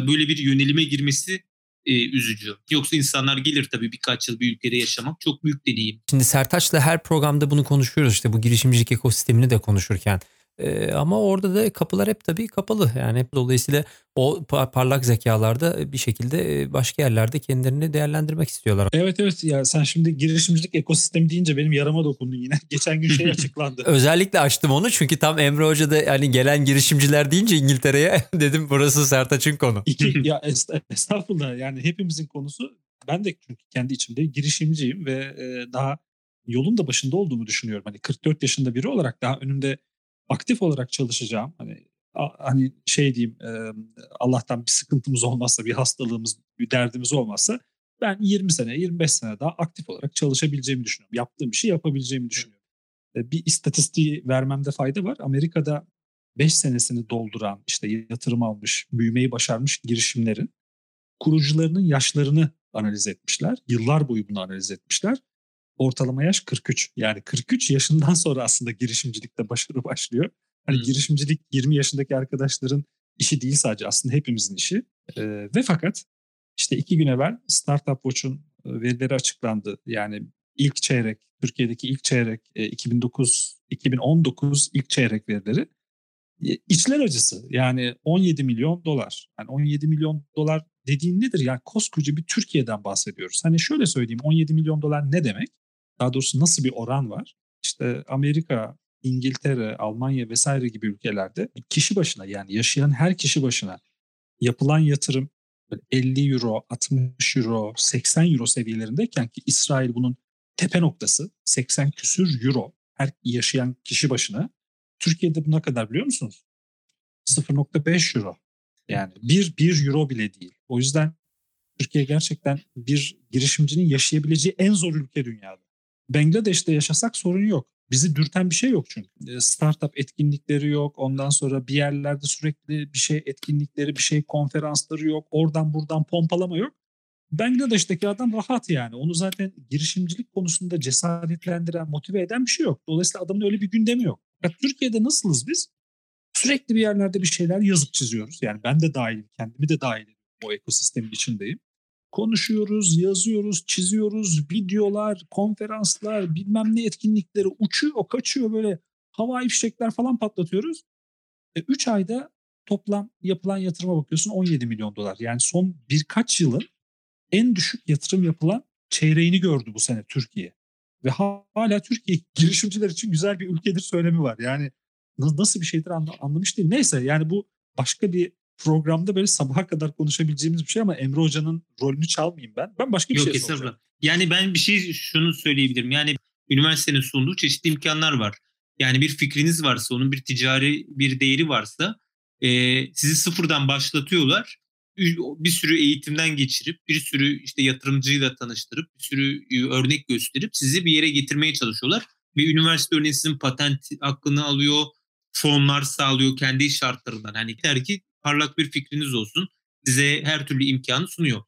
böyle bir yönelime girmesi e, üzücü. Yoksa insanlar gelir tabii birkaç yıl bir ülkede yaşamak çok büyük deneyim. Şimdi Sertaç'la her programda bunu konuşuyoruz işte bu girişimcilik ekosistemini de konuşurken. Ee, ama orada da kapılar hep tabii kapalı. Yani hep dolayısıyla o parlak zekalarda bir şekilde başka yerlerde kendilerini değerlendirmek istiyorlar. Evet evet ya sen şimdi girişimcilik ekosistemi deyince benim yarama dokundun yine. Geçen gün şey açıklandı. Özellikle açtım onu çünkü tam Emre Hoca da hani gelen girişimciler deyince İngiltere'ye dedim burası Sertaç'ın konu. İki, ya estağfurullah yani hepimizin konusu ben de çünkü kendi içimde girişimciyim ve daha yolun da başında olduğumu düşünüyorum. Hani 44 yaşında biri olarak daha önümde aktif olarak çalışacağım. Hani hani şey diyeyim Allah'tan bir sıkıntımız olmazsa, bir hastalığımız, bir derdimiz olmazsa ben 20 sene, 25 sene daha aktif olarak çalışabileceğimi düşünüyorum. Yaptığım işi yapabileceğimi düşünüyorum. Bir istatistiği vermemde fayda var. Amerika'da 5 senesini dolduran, işte yatırım almış, büyümeyi başarmış girişimlerin kurucularının yaşlarını analiz etmişler. Yıllar boyu bunu analiz etmişler ortalama yaş 43. Yani 43 yaşından sonra aslında girişimcilikte başarı başlıyor. Hani hmm. girişimcilik 20 yaşındaki arkadaşların işi değil sadece aslında hepimizin işi. Ee, ve fakat işte iki gün evvel Startup Watch'un verileri açıklandı. Yani ilk çeyrek, Türkiye'deki ilk çeyrek 2009 2019 ilk çeyrek verileri içler acısı. Yani 17 milyon dolar. Yani 17 milyon dolar dediğin nedir? Yani koskoca bir Türkiye'den bahsediyoruz. Hani şöyle söyleyeyim 17 milyon dolar ne demek? Daha doğrusu nasıl bir oran var? İşte Amerika, İngiltere, Almanya vesaire gibi ülkelerde kişi başına yani yaşayan her kişi başına yapılan yatırım 50 euro, 60 euro, 80 euro seviyelerindeyken ki İsrail bunun tepe noktası 80 küsür euro her yaşayan kişi başına. Türkiye'de buna kadar biliyor musunuz? 0.5 euro. Yani 1, 1 euro bile değil. O yüzden Türkiye gerçekten bir girişimcinin yaşayabileceği en zor ülke dünyada. Bangladeş'te yaşasak sorun yok. Bizi dürten bir şey yok çünkü. E, startup etkinlikleri yok. Ondan sonra bir yerlerde sürekli bir şey etkinlikleri, bir şey konferansları yok. Oradan buradan pompalama yok. Bangladeş'teki adam rahat yani. Onu zaten girişimcilik konusunda cesaretlendiren, motive eden bir şey yok. Dolayısıyla adamın öyle bir gündemi yok. Ya Türkiye'de nasılız biz? Sürekli bir yerlerde bir şeyler yazıp çiziyoruz. Yani ben de dahil, kendimi de dahil o ekosistemin içindeyim konuşuyoruz, yazıyoruz, çiziyoruz, videolar, konferanslar, bilmem ne etkinlikleri uçuyor, kaçıyor böyle havai fişekler falan patlatıyoruz. 3 e, ayda toplam yapılan yatırıma bakıyorsun 17 milyon dolar. Yani son birkaç yılın en düşük yatırım yapılan çeyreğini gördü bu sene Türkiye. Ve hala Türkiye girişimciler için güzel bir ülkedir söylemi var. Yani nasıl bir şeydir anlamış değil. Neyse yani bu başka bir programda böyle sabaha kadar konuşabileceğimiz bir şey ama Emre Hoca'nın rolünü çalmayayım ben. Ben başka bir Yok, şey soracağım. Yani ben bir şey şunu söyleyebilirim. Yani üniversitenin sunduğu çeşitli imkanlar var. Yani bir fikriniz varsa, onun bir ticari bir değeri varsa e, sizi sıfırdan başlatıyorlar. Bir sürü eğitimden geçirip, bir sürü işte yatırımcıyla tanıştırıp, bir sürü örnek gösterip sizi bir yere getirmeye çalışıyorlar. Ve üniversite örneğin sizin patent hakkını alıyor, fonlar sağlıyor kendi şartlarından. Hani der ki parlak bir fikriniz olsun. Size her türlü imkanı sunuyor.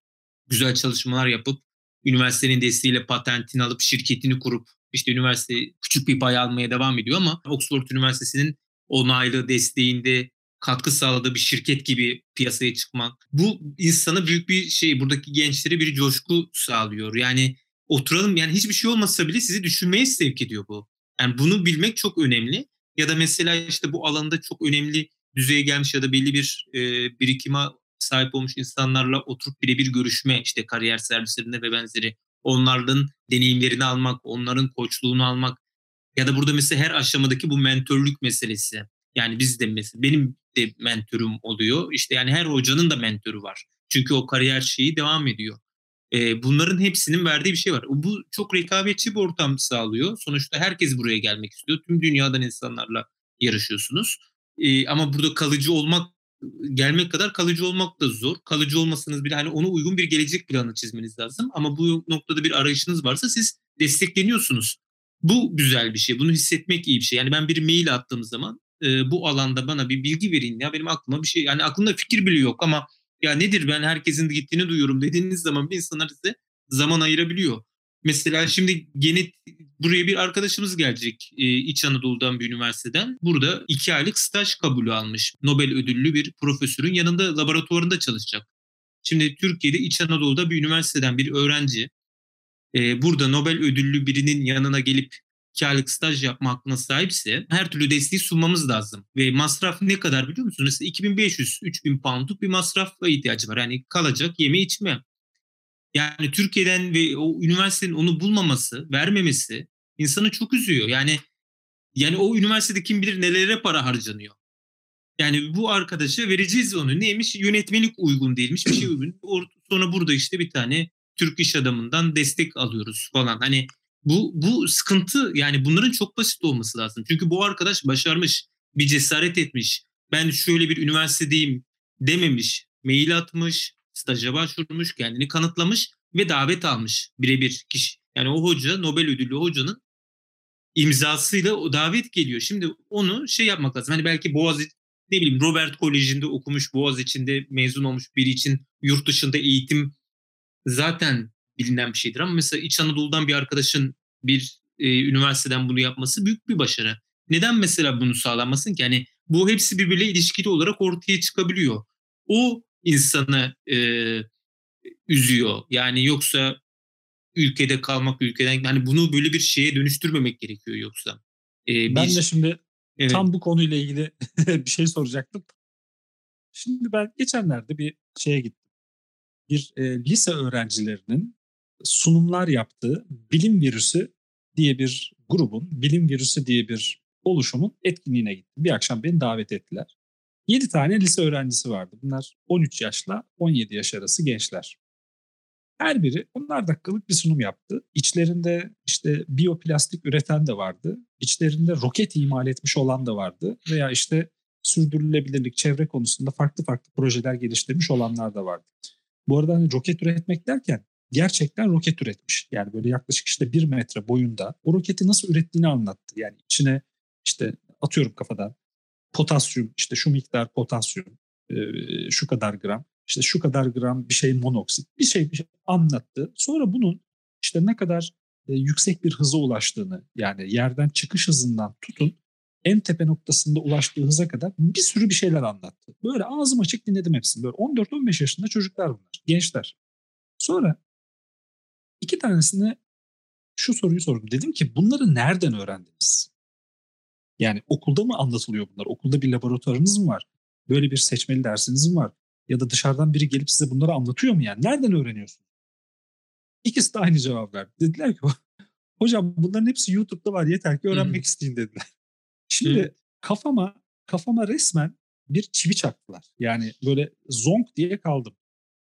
Güzel çalışmalar yapıp üniversitenin desteğiyle patentini alıp şirketini kurup işte üniversite küçük bir pay almaya devam ediyor ama Oxford Üniversitesi'nin onaylı desteğinde katkı sağladığı bir şirket gibi piyasaya çıkmak. Bu insana büyük bir şey, buradaki gençlere bir coşku sağlıyor. Yani oturalım yani hiçbir şey olmasa bile sizi düşünmeye sevk ediyor bu. Yani bunu bilmek çok önemli. Ya da mesela işte bu alanda çok önemli düzeye gelmiş ya da belli bir e, birikime sahip olmuş insanlarla oturup birebir görüşme işte kariyer servislerinde ve benzeri onların deneyimlerini almak, onların koçluğunu almak ya da burada mesela her aşamadaki bu mentörlük meselesi. Yani biz de mesela benim de mentörüm oluyor. İşte yani her hocanın da mentörü var. Çünkü o kariyer şeyi devam ediyor. Ee, bunların hepsinin verdiği bir şey var. Bu çok rekabetçi bir ortam sağlıyor. Sonuçta herkes buraya gelmek istiyor. Tüm dünyadan insanlarla yarışıyorsunuz. Ee, ama burada kalıcı olmak gelmek kadar kalıcı olmak da zor. Kalıcı olmasanız bile hani ona uygun bir gelecek planı çizmeniz lazım. Ama bu noktada bir arayışınız varsa siz destekleniyorsunuz. Bu güzel bir şey. Bunu hissetmek iyi bir şey. Yani ben bir mail attığım zaman e, bu alanda bana bir bilgi verin ya benim aklıma bir şey yani aklımda fikir bile yok ama ya nedir ben herkesin gittiğini duyuyorum dediğiniz zaman bir insanlar size zaman ayırabiliyor. Mesela şimdi genet buraya bir arkadaşımız gelecek e, İç Anadolu'dan bir üniversiteden. Burada iki aylık staj kabulü almış. Nobel ödüllü bir profesörün yanında laboratuvarında çalışacak. Şimdi Türkiye'de İç Anadolu'da bir üniversiteden bir öğrenci e, burada Nobel ödüllü birinin yanına gelip iki aylık staj yapma hakkına sahipse her türlü desteği sunmamız lazım. Ve masraf ne kadar biliyor musunuz? Mesela 2500-3000 poundluk bir masrafa ihtiyacı var. Yani kalacak yeme içme. Yani Türkiye'den ve o üniversitenin onu bulmaması, vermemesi insanı çok üzüyor. Yani yani o üniversitede kim bilir nelere para harcanıyor. Yani bu arkadaşa vereceğiz onu. Neymiş? Yönetmelik uygun değilmiş. Bir şey uygun. Sonra burada işte bir tane Türk iş adamından destek alıyoruz falan. Hani bu bu sıkıntı yani bunların çok basit olması lazım. Çünkü bu arkadaş başarmış, bir cesaret etmiş. Ben şöyle bir üniversitedeyim dememiş. Mail atmış, staja başvurmuş, kendini kanıtlamış ve davet almış birebir kişi. Yani o hoca Nobel ödüllü hocanın imzasıyla o davet geliyor. Şimdi onu şey yapmak lazım. Hani belki Boğaziçi ne bileyim Robert Koleji'nde okumuş, Boğaziçi'nde mezun olmuş biri için yurt dışında eğitim zaten bilinen bir şeydir. Ama mesela İç Anadolu'dan bir arkadaşın bir e, üniversiteden bunu yapması büyük bir başarı. Neden mesela bunu sağlanmasın ki? Yani bu hepsi birbiriyle ilişkili olarak ortaya çıkabiliyor. O insanı e, üzüyor. Yani yoksa ülkede kalmak, ülkeden hani bunu böyle bir şeye dönüştürmemek gerekiyor yoksa. E, bir, ben de şimdi evet. tam bu konuyla ilgili bir şey soracaktım. Şimdi ben geçenlerde bir şeye gittim. Bir e, lise öğrencilerinin sunumlar yaptığı Bilim Virüsü diye bir grubun, Bilim Virüsü diye bir oluşumun etkinliğine gittim. Bir akşam beni davet ettiler. 7 tane lise öğrencisi vardı. Bunlar 13 yaşla 17 yaş arası gençler. Her biri 10'lar dakikalık bir sunum yaptı. İçlerinde işte biyoplastik üreten de vardı. İçlerinde roket imal etmiş olan da vardı. Veya işte sürdürülebilirlik, çevre konusunda farklı farklı projeler geliştirmiş olanlar da vardı. Bu arada hani roket üretmek derken gerçekten roket üretmiş. Yani böyle yaklaşık işte bir metre boyunda o roketi nasıl ürettiğini anlattı. Yani içine işte atıyorum kafadan potasyum işte şu miktar potasyum şu kadar gram işte şu kadar gram bir şey monoksit bir şey, bir şey anlattı. Sonra bunun işte ne kadar yüksek bir hıza ulaştığını yani yerden çıkış hızından tutun en tepe noktasında ulaştığı hıza kadar bir sürü bir şeyler anlattı. Böyle ağzım açık dinledim hepsini. Böyle 14-15 yaşında çocuklar bunlar, gençler. Sonra iki tanesine şu soruyu sordum. Dedim ki bunları nereden öğrendiniz? Yani okulda mı anlatılıyor bunlar? Okulda bir laboratuvarınız mı var? Böyle bir seçmeli dersiniz mi var? Ya da dışarıdan biri gelip size bunları anlatıyor mu yani? Nereden öğreniyorsunuz? İkisi de aynı cevap verdi. Dediler ki hocam bunların hepsi YouTube'da var yeter ki öğrenmek hmm. isteyin dediler. Şimdi hmm. kafama kafama resmen bir çivi çaktılar. Yani böyle zonk diye kaldım.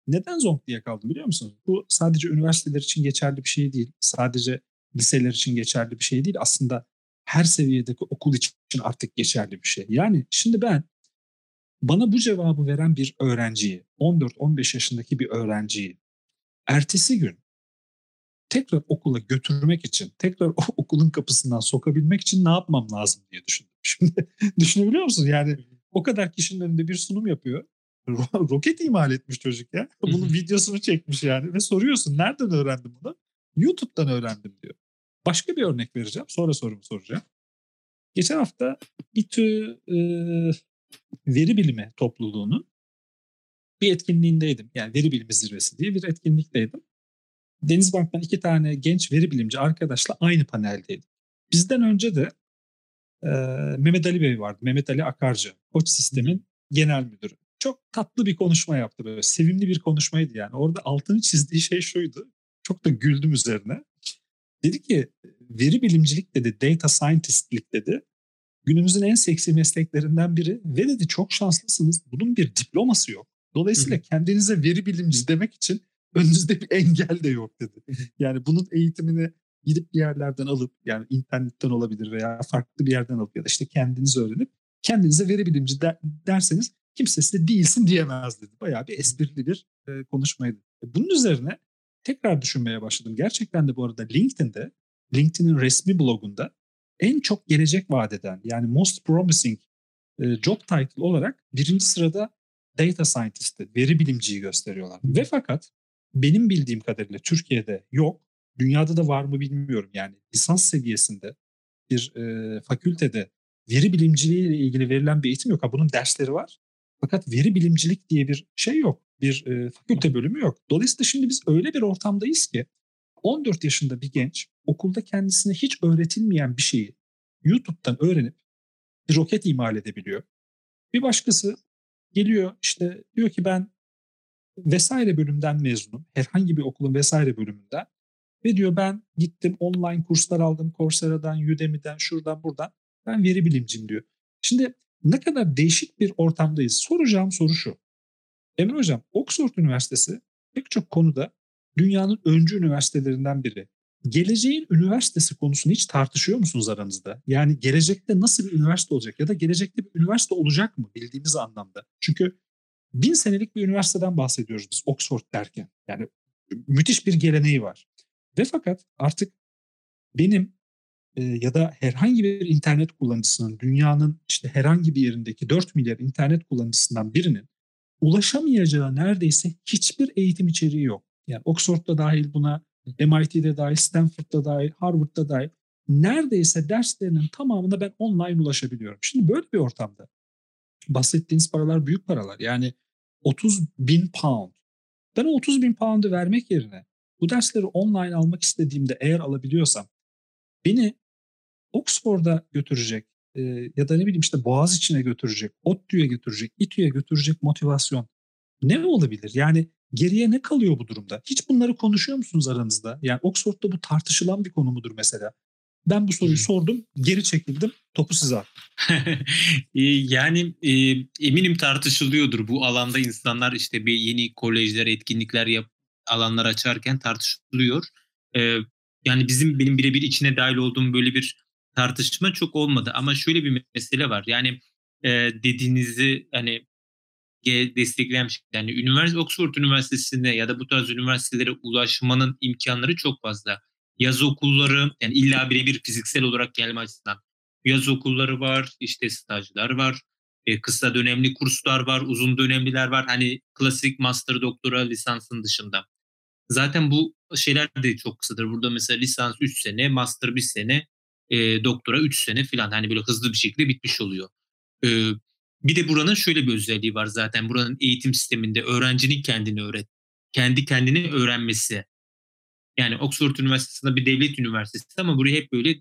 Neden zonk diye kaldım biliyor musunuz? Bu sadece üniversiteler için geçerli bir şey değil. Sadece liseler için geçerli bir şey değil. Aslında her seviyedeki okul için artık geçerli bir şey. Yani şimdi ben bana bu cevabı veren bir öğrenciyi, 14-15 yaşındaki bir öğrenciyi ertesi gün tekrar okula götürmek için, tekrar o okulun kapısından sokabilmek için ne yapmam lazım diye düşündüm. Şimdi düşünebiliyor musun? Yani o kadar kişinin önünde bir sunum yapıyor. Roket imal etmiş çocuk ya. Bunun videosunu çekmiş yani ve soruyorsun nereden öğrendin bunu? YouTube'dan öğrendim diyor. Başka bir örnek vereceğim. Sonra sorumu soracağım. Geçen hafta İTÜ e, veri bilimi topluluğunun bir etkinliğindeydim. Yani veri bilimi zirvesi diye bir etkinlikteydim. Denizbank'tan iki tane genç veri bilimci arkadaşla aynı paneldeydim. Bizden önce de e, Mehmet Ali Bey vardı. Mehmet Ali Akarcı. Koç sistemin genel müdürü. Çok tatlı bir konuşma yaptı böyle. Sevimli bir konuşmaydı yani. Orada altını çizdiği şey şuydu. Çok da güldüm üzerine. Dedi ki veri bilimcilik dedi, data scientistlik dedi. Günümüzün en seksi mesleklerinden biri ve dedi çok şanslısınız. Bunun bir diploması yok. Dolayısıyla kendinize veri bilimci demek için önünüzde bir engel de yok dedi. Yani bunun eğitimini gidip bir yerlerden alıp yani internetten olabilir veya farklı bir yerden alıp ya da işte kendiniz öğrenip kendinize veri bilimci der, derseniz kimse size değilsin diyemez dedi. Bayağı bir esprili bir e, konuşmaydı. Bunun üzerine tekrar düşünmeye başladım. Gerçekten de bu arada LinkedIn'de, LinkedIn'in resmi blogunda en çok gelecek vadeden yani most promising e, job title olarak birinci sırada data scientist'i, veri bilimciyi gösteriyorlar. Ve fakat benim bildiğim kadarıyla Türkiye'de yok. Dünyada da var mı bilmiyorum. Yani lisans seviyesinde bir e, fakültede veri bilimciliği ile ilgili verilen bir eğitim yok. Ha, bunun dersleri var. Fakat veri bilimcilik diye bir şey yok. Bir e, fakülte bölümü yok. Dolayısıyla şimdi biz öyle bir ortamdayız ki 14 yaşında bir genç okulda kendisine hiç öğretilmeyen bir şeyi YouTube'dan öğrenip bir roket imal edebiliyor. Bir başkası geliyor işte diyor ki ben vesaire bölümden mezunum. Herhangi bir okulun vesaire bölümünden. Ve diyor ben gittim online kurslar aldım Coursera'dan, Udemy'den, şuradan buradan. Ben veri bilimciyim diyor. Şimdi ne kadar değişik bir ortamdayız. Soracağım soru şu. Emre Hocam, Oxford Üniversitesi pek çok konuda dünyanın öncü üniversitelerinden biri. Geleceğin üniversitesi konusunu hiç tartışıyor musunuz aranızda? Yani gelecekte nasıl bir üniversite olacak ya da gelecekte bir üniversite olacak mı bildiğimiz anlamda? Çünkü bin senelik bir üniversiteden bahsediyoruz biz Oxford derken. Yani müthiş bir geleneği var. Ve fakat artık benim e, ya da herhangi bir internet kullanıcısının dünyanın işte herhangi bir yerindeki 4 milyar internet kullanıcısından birinin ulaşamayacağı neredeyse hiçbir eğitim içeriği yok. Yani Oxford'da dahil buna, MIT'de dahil, Stanford'da dahil, Harvard'da dahil neredeyse derslerinin tamamına ben online ulaşabiliyorum. Şimdi böyle bir ortamda bahsettiğiniz paralar büyük paralar. Yani 30 bin pound. Ben o 30 bin pound'u vermek yerine bu dersleri online almak istediğimde eğer alabiliyorsam beni Oxford'a götürecek e, ya da ne bileyim işte Boğaz içine götürecek, ODTÜ'ye götürecek, İTÜ'ye götürecek motivasyon ne olabilir? Yani geriye ne kalıyor bu durumda? Hiç bunları konuşuyor musunuz aranızda? Yani Oxford'da bu tartışılan bir konu mudur mesela? Ben bu soruyu sordum, geri çekildim, topu size attım. yani e, eminim tartışılıyordur bu alanda insanlar işte bir yeni kolejler, etkinlikler yap alanlar açarken tartışılıyor. E, yani bizim benim birebir içine dahil olduğum böyle bir tartışma çok olmadı ama şöyle bir mesele var. Yani e, dediğinizi hani destekleyen bir şey. Yani üniversite Oxford Üniversitesi'ne ya da bu tarz üniversitelere ulaşmanın imkanları çok fazla. Yaz okulları yani illa birebir fiziksel olarak gelme açısından yaz okulları var, işte stajlar var, e, kısa dönemli kurslar var, uzun dönemliler var. Hani klasik master doktora lisansın dışında. Zaten bu şeyler de çok kısadır. Burada mesela lisans 3 sene, master 1 sene, e, doktora 3 sene falan. Hani böyle hızlı bir şekilde bitmiş oluyor. E, bir de buranın şöyle bir özelliği var zaten. Buranın eğitim sisteminde öğrencinin kendini öğret, kendi kendini öğrenmesi. Yani Oxford Üniversitesi'nde bir devlet üniversitesi ama buraya hep böyle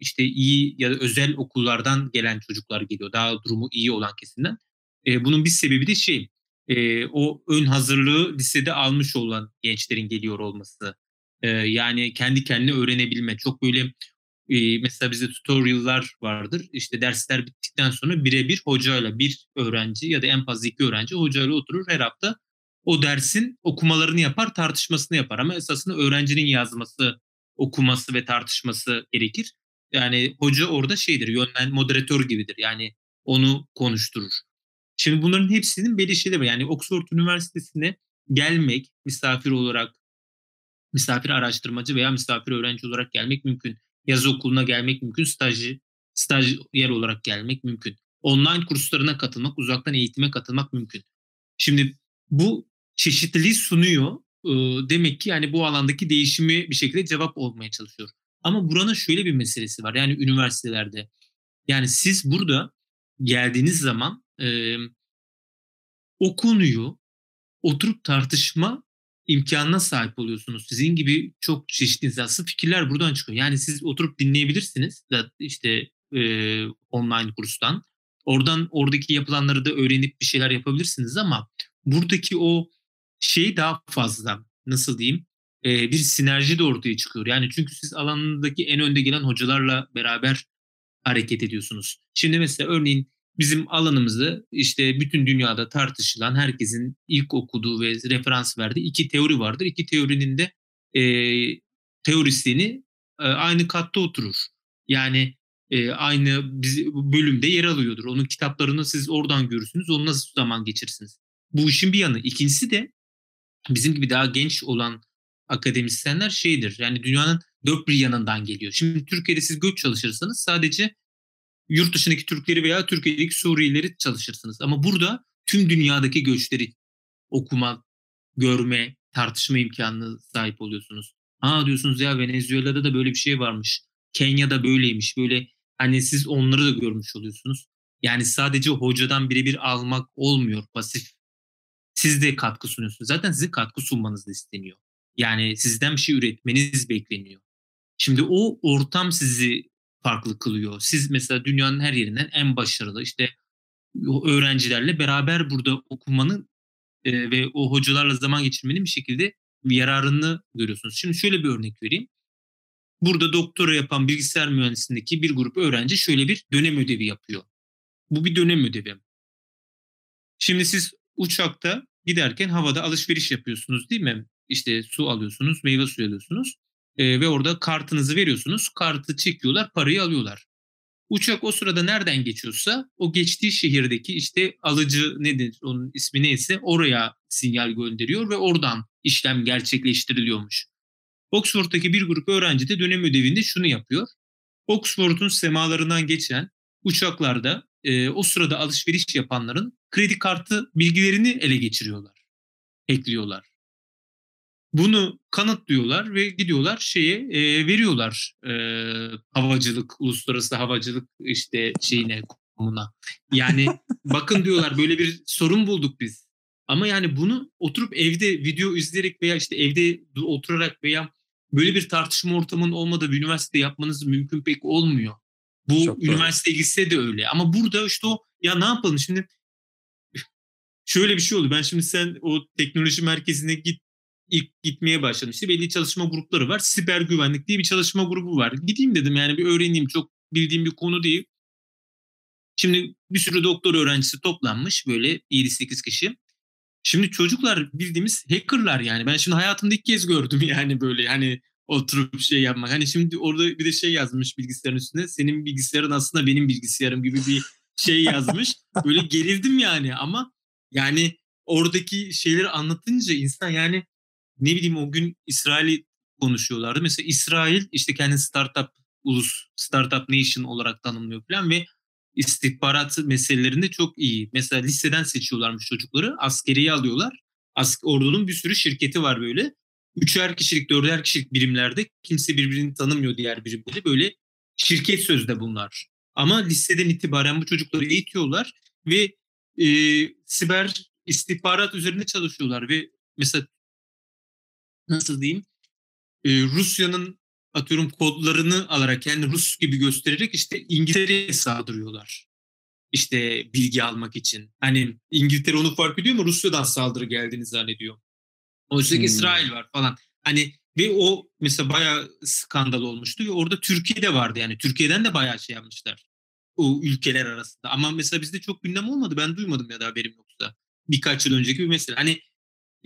işte iyi ya da özel okullardan gelen çocuklar geliyor. Daha durumu iyi olan kesimden. E, bunun bir sebebi de şey e, o ön hazırlığı lisede almış olan gençlerin geliyor olması. E, yani kendi kendine öğrenebilme. Çok böyle e, mesela bizde tutorial'lar vardır. İşte dersler bittikten sonra birebir hocayla bir öğrenci ya da en fazla iki öğrenci hocayla oturur her hafta o dersin okumalarını yapar, tartışmasını yapar. Ama esasında öğrencinin yazması, okuması ve tartışması gerekir. Yani hoca orada şeydir, yönlen moderatör gibidir. Yani onu konuşturur. Şimdi bunların hepsinin belli şeyleri var. Yani Oxford Üniversitesi'ne gelmek misafir olarak, misafir araştırmacı veya misafir öğrenci olarak gelmek mümkün. Yaz okuluna gelmek mümkün, stajı, staj yer olarak gelmek mümkün. Online kurslarına katılmak, uzaktan eğitime katılmak mümkün. Şimdi bu çeşitliliği sunuyor. Demek ki yani bu alandaki değişimi bir şekilde cevap olmaya çalışıyor. Ama buranın şöyle bir meselesi var. Yani üniversitelerde. Yani siz burada geldiğiniz zaman e, o konuyu oturup tartışma imkanına sahip oluyorsunuz. Sizin gibi çok çeşitli izahsız fikirler buradan çıkıyor. Yani siz oturup dinleyebilirsiniz işte e, online kurstan. Oradan oradaki yapılanları da öğrenip bir şeyler yapabilirsiniz ama buradaki o şey daha fazla nasıl diyeyim e, bir sinerji de ortaya çıkıyor. Yani çünkü siz alanındaki en önde gelen hocalarla beraber hareket ediyorsunuz. Şimdi mesela örneğin bizim alanımızda işte bütün dünyada tartışılan herkesin ilk okuduğu ve referans verdiği iki teori vardır. İki teorinin de e, teorisyeni e, aynı katta oturur. Yani e, aynı biz, bölümde yer alıyordur. Onun kitaplarını siz oradan görürsünüz. Onu nasıl zaman geçirsiniz? Bu işin bir yanı. İkincisi de bizim gibi daha genç olan akademisyenler şeydir. Yani dünyanın dört bir yanından geliyor. Şimdi Türkiye'de siz göç çalışırsanız sadece yurt dışındaki Türkleri veya Türkiye'deki Suriyelileri çalışırsınız. Ama burada tüm dünyadaki göçleri okuma, görme, tartışma imkanına sahip oluyorsunuz. Ha diyorsunuz ya Venezuela'da da böyle bir şey varmış. Kenya'da böyleymiş. Böyle hani siz onları da görmüş oluyorsunuz. Yani sadece hocadan birebir almak olmuyor pasif. Siz de katkı sunuyorsunuz. Zaten sizin katkı sunmanız da isteniyor. Yani sizden bir şey üretmeniz bekleniyor. Şimdi o ortam sizi farklı kılıyor. Siz mesela dünyanın her yerinden en başarılı işte öğrencilerle beraber burada okumanın e, ve o hocalarla zaman geçirmenin bir şekilde yararını görüyorsunuz. Şimdi şöyle bir örnek vereyim. Burada doktora yapan bilgisayar mühendisliğindeki bir grup öğrenci şöyle bir dönem ödevi yapıyor. Bu bir dönem ödevi. Şimdi siz uçakta giderken havada alışveriş yapıyorsunuz değil mi? İşte su alıyorsunuz, meyve suyu alıyorsunuz e, ve orada kartınızı veriyorsunuz. Kartı çekiyorlar, parayı alıyorlar. Uçak o sırada nereden geçiyorsa o geçtiği şehirdeki işte alıcı nedir onun ismi neyse oraya sinyal gönderiyor ve oradan işlem gerçekleştiriliyormuş. Oxford'daki bir grup öğrenci de dönem ödevinde şunu yapıyor. Oxford'un semalarından geçen uçaklarda e, o sırada alışveriş yapanların kredi kartı bilgilerini ele geçiriyorlar. Ekliyorlar. Bunu kanıtlıyorlar ve gidiyorlar şeye e, veriyorlar e, havacılık, uluslararası havacılık işte şeyine kumuna. Yani bakın diyorlar böyle bir sorun bulduk biz. Ama yani bunu oturup evde video izleyerek veya işte evde oturarak veya böyle bir tartışma ortamının olmadığı bir üniversite yapmanız mümkün pek olmuyor. Bu Çok üniversite ilgisi de öyle. Ama burada işte o ya ne yapalım şimdi şöyle bir şey oldu. Ben şimdi sen o teknoloji merkezine git ilk gitmeye başladım. İşte belli çalışma grupları var. Siber güvenlik diye bir çalışma grubu var. Gideyim dedim yani bir öğreneyim. Çok bildiğim bir konu değil. Şimdi bir sürü doktor öğrencisi toplanmış böyle 7-8 kişi. Şimdi çocuklar bildiğimiz hackerlar yani. Ben şimdi hayatımda ilk kez gördüm yani böyle hani oturup şey yapmak. Hani şimdi orada bir de şey yazmış bilgisayarın üstünde. Senin bilgisayarın aslında benim bilgisayarım gibi bir şey yazmış. Böyle gerildim yani ama yani oradaki şeyleri anlatınca insan yani ne bileyim o gün İsrail'i konuşuyorlardı. Mesela İsrail işte kendi startup ulus, startup nation olarak tanımlıyor falan ve istihbarat meselelerinde çok iyi. Mesela liseden seçiyorlarmış çocukları. Askeriye alıyorlar. Ask ordunun bir sürü şirketi var böyle. Üçer kişilik, dörder kişilik birimlerde kimse birbirini tanımıyor diğer birimleri. Böyle şirket sözde bunlar. Ama liseden itibaren bu çocukları eğitiyorlar ve e, siber istihbarat üzerine çalışıyorlar ve mesela nasıl diyeyim e, Rusya'nın atıyorum kodlarını alarak yani Rus gibi göstererek işte İngiltere'ye saldırıyorlar. İşte bilgi almak için. Hani İngiltere onu fark ediyor mu Rusya'dan saldırı geldiğini zannediyor. Oysa hmm. İsrail var falan. Hani ve o mesela bayağı skandal olmuştu ve orada Türkiye'de vardı yani. Türkiye'den de bayağı şey yapmışlar. O ülkeler arasında. Ama mesela bizde çok gündem olmadı. Ben duymadım ya da haberim yoksa. Birkaç yıl önceki bir mesele. Hani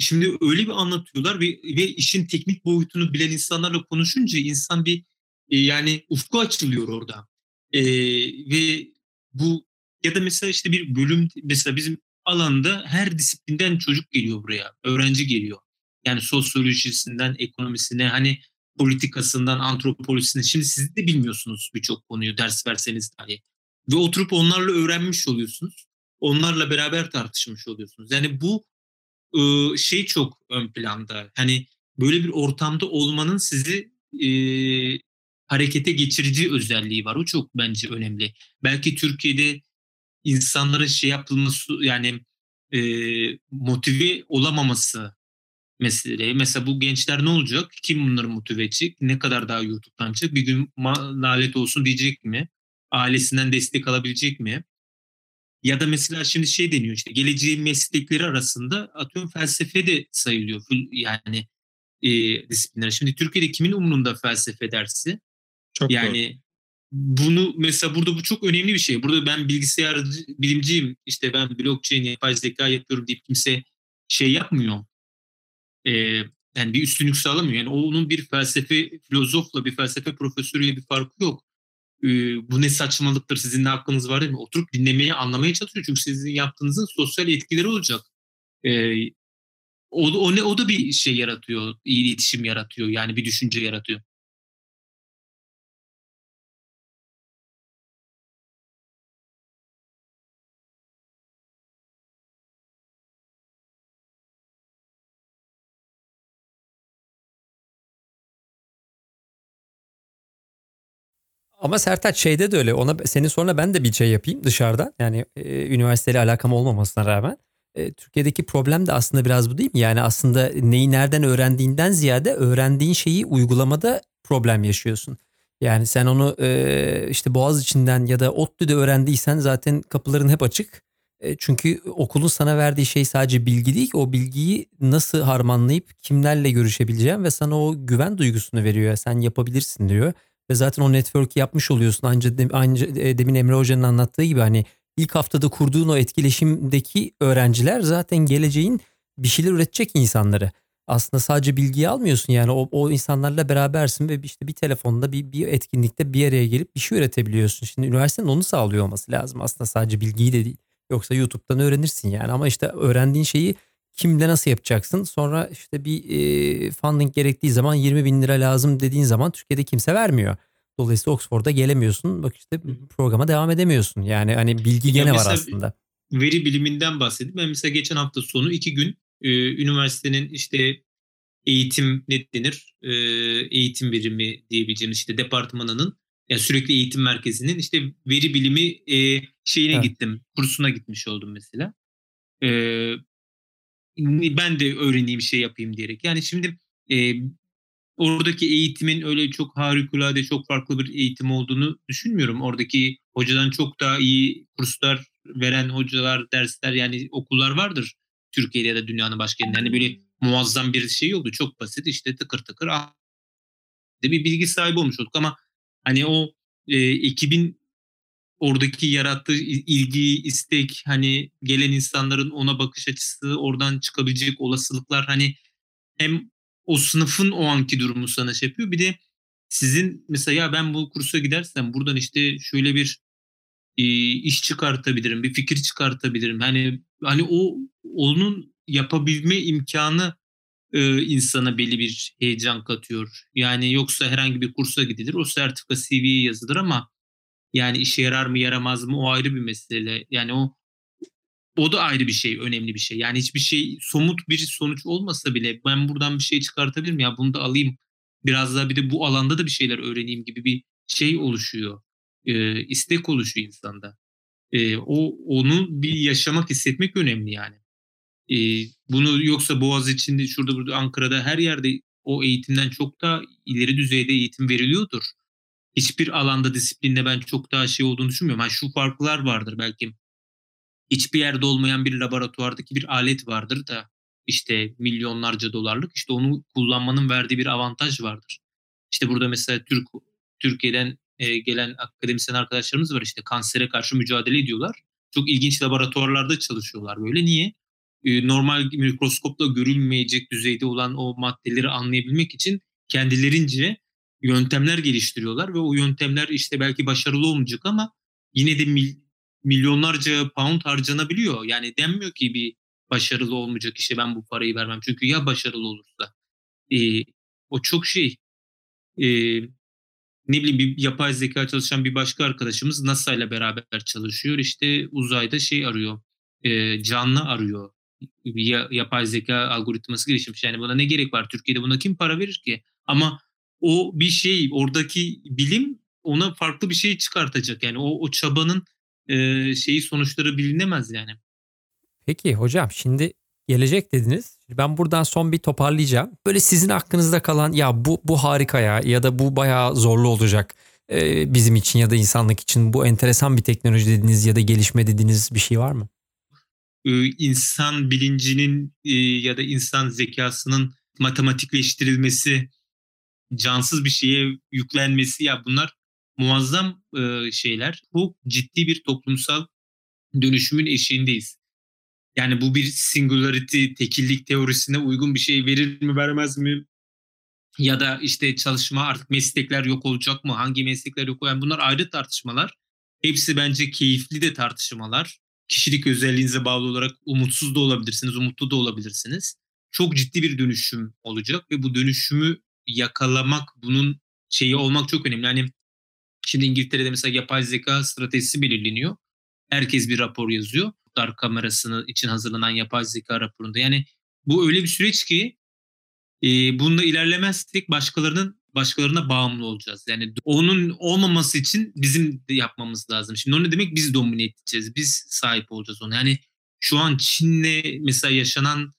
Şimdi öyle bir anlatıyorlar ve, ve işin teknik boyutunu bilen insanlarla konuşunca insan bir e, yani ufku açılıyor orada. E, ve bu ya da mesela işte bir bölüm mesela bizim alanda her disiplinden çocuk geliyor buraya. Öğrenci geliyor. Yani sosyolojisinden ekonomisine hani politikasından antropolojisine. Şimdi siz de bilmiyorsunuz birçok konuyu ders verseniz dahi. Ve oturup onlarla öğrenmiş oluyorsunuz. Onlarla beraber tartışmış oluyorsunuz. Yani bu şey çok ön planda. Hani böyle bir ortamda olmanın sizi e, harekete geçirici özelliği var. O çok bence önemli. Belki Türkiye'de insanların şey yapılması yani e, motive olamaması meseleye. Mesela bu gençler ne olacak? Kim bunları motive edecek? Ne kadar daha YouTube'dan çık? Bir gün lanet olsun diyecek mi? Ailesinden destek alabilecek mi? Ya da mesela şimdi şey deniyor işte geleceğin meslekleri arasında atıyorum felsefe de sayılıyor. Yani e, disiplinler. Şimdi Türkiye'de kimin umurunda felsefe dersi? Çok yani doğru. bunu mesela burada bu çok önemli bir şey. Burada ben bilgisayar bilimciyim işte ben blockchain yapay zeka yapıyorum deyip kimse şey yapmıyor. Ee, yani bir üstünlük sağlamıyor. Yani onun bir felsefe filozofla bir felsefe profesörüyle bir farkı yok. Bu ne saçmalıktır sizin ne hakkınız var değil mi? Oturup dinlemeye anlamaya çalışıyor. Çünkü sizin yaptığınızın sosyal etkileri olacak. O, o, ne, o da bir şey yaratıyor. iletişim yaratıyor. Yani bir düşünce yaratıyor. Ama Sertaç şeyde de öyle. Ona senin sonra ben de bir şey yapayım dışarıda. Yani e, üniversiteyle alakam olmamasına rağmen. E, Türkiye'deki problem de aslında biraz bu değil mi? Yani aslında neyi nereden öğrendiğinden ziyade öğrendiğin şeyi uygulamada problem yaşıyorsun. Yani sen onu e, işte Boğaz içinden ya da ODTÜ'de öğrendiysen zaten kapıların hep açık. E, çünkü okulun sana verdiği şey sadece bilgi değil. O bilgiyi nasıl harmanlayıp kimlerle görüşebileceğim ve sana o güven duygusunu veriyor. Sen yapabilirsin diyor. Ve zaten o network yapmış oluyorsun. Anca, anca e, demin Emre Hoca'nın anlattığı gibi hani ilk haftada kurduğun o etkileşimdeki öğrenciler zaten geleceğin bir şeyler üretecek insanları. Aslında sadece bilgiyi almıyorsun yani o, o insanlarla berabersin ve işte bir telefonda bir, bir etkinlikte bir araya gelip bir şey üretebiliyorsun. Şimdi üniversitenin onu sağlıyor olması lazım aslında sadece bilgiyi de değil. Yoksa YouTube'dan öğrenirsin yani ama işte öğrendiğin şeyi kimle nasıl yapacaksın? Sonra işte bir e, funding gerektiği zaman 20 bin lira lazım dediğin zaman Türkiye'de kimse vermiyor. Dolayısıyla Oxford'a gelemiyorsun. Bak işte programa devam edemiyorsun. Yani hani bilgi gene var aslında. Veri biliminden bahsedeyim. Ben mesela geçen hafta sonu iki gün e, üniversitenin işte eğitim ne denir? E, eğitim birimi diyebileceğimiz işte departmanının yani sürekli eğitim merkezinin işte veri bilimi e, şeyine evet. gittim. Kursuna gitmiş oldum mesela. E, ben de öğreneyim şey yapayım diyerek. Yani şimdi e, oradaki eğitimin öyle çok harikulade, çok farklı bir eğitim olduğunu düşünmüyorum. Oradaki hocadan çok daha iyi kurslar veren hocalar, dersler yani okullar vardır Türkiye'de ya da dünyanın başka yerinde. Hani böyle muazzam bir şey oldu. Çok basit işte tıkır tıkır de bir bilgi sahibi olmuş olduk ama hani o e, ekibin oradaki yarattığı ilgi, istek, hani gelen insanların ona bakış açısı, oradan çıkabilecek olasılıklar hani hem o sınıfın o anki durumu sana şey yapıyor. Bir de sizin mesela ya ben bu kursa gidersem buradan işte şöyle bir e, iş çıkartabilirim, bir fikir çıkartabilirim. Hani hani o onun yapabilme imkanı e, insana belli bir heyecan katıyor. Yani yoksa herhangi bir kursa gidilir, o sertifika CV'ye yazılır ama yani işe yarar mı yaramaz mı o ayrı bir mesele. Yani o o da ayrı bir şey, önemli bir şey. Yani hiçbir şey somut bir sonuç olmasa bile ben buradan bir şey çıkartabilirim ya bunu da alayım. Biraz daha bir de bu alanda da bir şeyler öğreneyim gibi bir şey oluşuyor. Ee, istek oluşuyor insanda. Ee, o onu bir yaşamak, hissetmek önemli yani. Ee, bunu yoksa Boğaz içinde, şurada burada Ankara'da her yerde o eğitimden çok daha ileri düzeyde eğitim veriliyordur hiçbir alanda disiplinde ben çok daha şey olduğunu düşünmüyorum. Yani şu farklar vardır belki. Hiçbir yerde olmayan bir laboratuvardaki bir alet vardır da işte milyonlarca dolarlık işte onu kullanmanın verdiği bir avantaj vardır. İşte burada mesela Türk Türkiye'den e, gelen akademisyen arkadaşlarımız var işte kansere karşı mücadele ediyorlar. Çok ilginç laboratuvarlarda çalışıyorlar böyle. Niye? E, normal mikroskopla görülmeyecek düzeyde olan o maddeleri anlayabilmek için kendilerince yöntemler geliştiriyorlar ve o yöntemler işte belki başarılı olmayacak ama yine de mil, milyonlarca pound harcanabiliyor. Yani denmiyor ki bir başarılı olmayacak işe ben bu parayı vermem. Çünkü ya başarılı olursa. E, o çok şey. E, ne bileyim bir yapay zeka çalışan bir başka arkadaşımız NASA ile beraber çalışıyor. İşte uzayda şey arıyor. E, canlı arıyor. Bir yapay zeka algoritması gelişmiş. Yani buna ne gerek var? Türkiye'de buna kim para verir ki? Ama o bir şey oradaki bilim ona farklı bir şey çıkartacak. Yani o, o çabanın e, şeyi sonuçları bilinemez yani. Peki hocam şimdi gelecek dediniz. Ben buradan son bir toparlayacağım. Böyle sizin aklınızda kalan ya bu bu harika ya ya da bu bayağı zorlu olacak e, bizim için ya da insanlık için bu enteresan bir teknoloji dediğiniz ya da gelişme dediğiniz bir şey var mı? Ee, insan bilincinin e, ya da insan zekasının matematikleştirilmesi, cansız bir şeye yüklenmesi ya bunlar muazzam e, şeyler. Çok ciddi bir toplumsal dönüşümün eşiğindeyiz. Yani bu bir singularity, tekillik teorisine uygun bir şey verir mi vermez mi? Ya da işte çalışma artık meslekler yok olacak mı? Hangi meslekler yok olacak? Yani bunlar ayrı tartışmalar. Hepsi bence keyifli de tartışmalar. Kişilik özelliğinize bağlı olarak umutsuz da olabilirsiniz, umutlu da olabilirsiniz. Çok ciddi bir dönüşüm olacak ve bu dönüşümü yakalamak, bunun şeyi olmak çok önemli. Yani şimdi İngiltere'de mesela yapay zeka stratejisi belirleniyor. Herkes bir rapor yazıyor. Dar kamerasını için hazırlanan yapay zeka raporunda. Yani bu öyle bir süreç ki e, bununla ilerlemezsek başkalarının başkalarına bağımlı olacağız. Yani onun olmaması için bizim de yapmamız lazım. Şimdi o ne demek? Biz domine edeceğiz. Biz sahip olacağız ona. Yani şu an Çin'le mesela yaşanan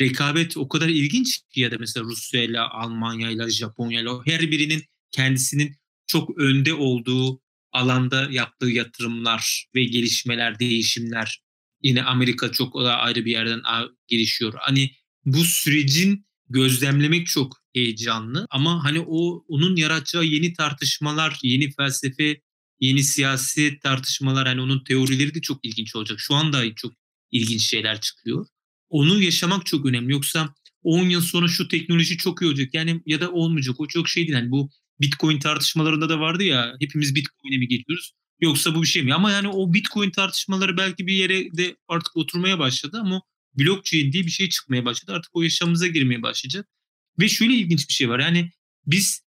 rekabet o kadar ilginç ki ya da mesela Rusya ile Almanya ile Japonya ile her birinin kendisinin çok önde olduğu alanda yaptığı yatırımlar ve gelişmeler, değişimler. Yine Amerika çok daha ayrı bir yerden gelişiyor. Hani bu sürecin gözlemlemek çok heyecanlı ama hani o onun yaratacağı yeni tartışmalar, yeni felsefe, yeni siyasi tartışmalar hani onun teorileri de çok ilginç olacak. Şu anda çok ilginç şeyler çıkıyor. Onu yaşamak çok önemli. Yoksa 10 yıl sonra şu teknoloji çok iyi olacak yani ya da olmayacak. O çok şey değil. Yani bu Bitcoin tartışmalarında da vardı ya hepimiz Bitcoin'e mi geçiyoruz? Yoksa bu bir şey mi? Ama yani o Bitcoin tartışmaları belki bir yere de artık oturmaya başladı ama blockchain diye bir şey çıkmaya başladı. Artık o yaşamımıza girmeye başlayacak. Ve şöyle ilginç bir şey var. Yani biz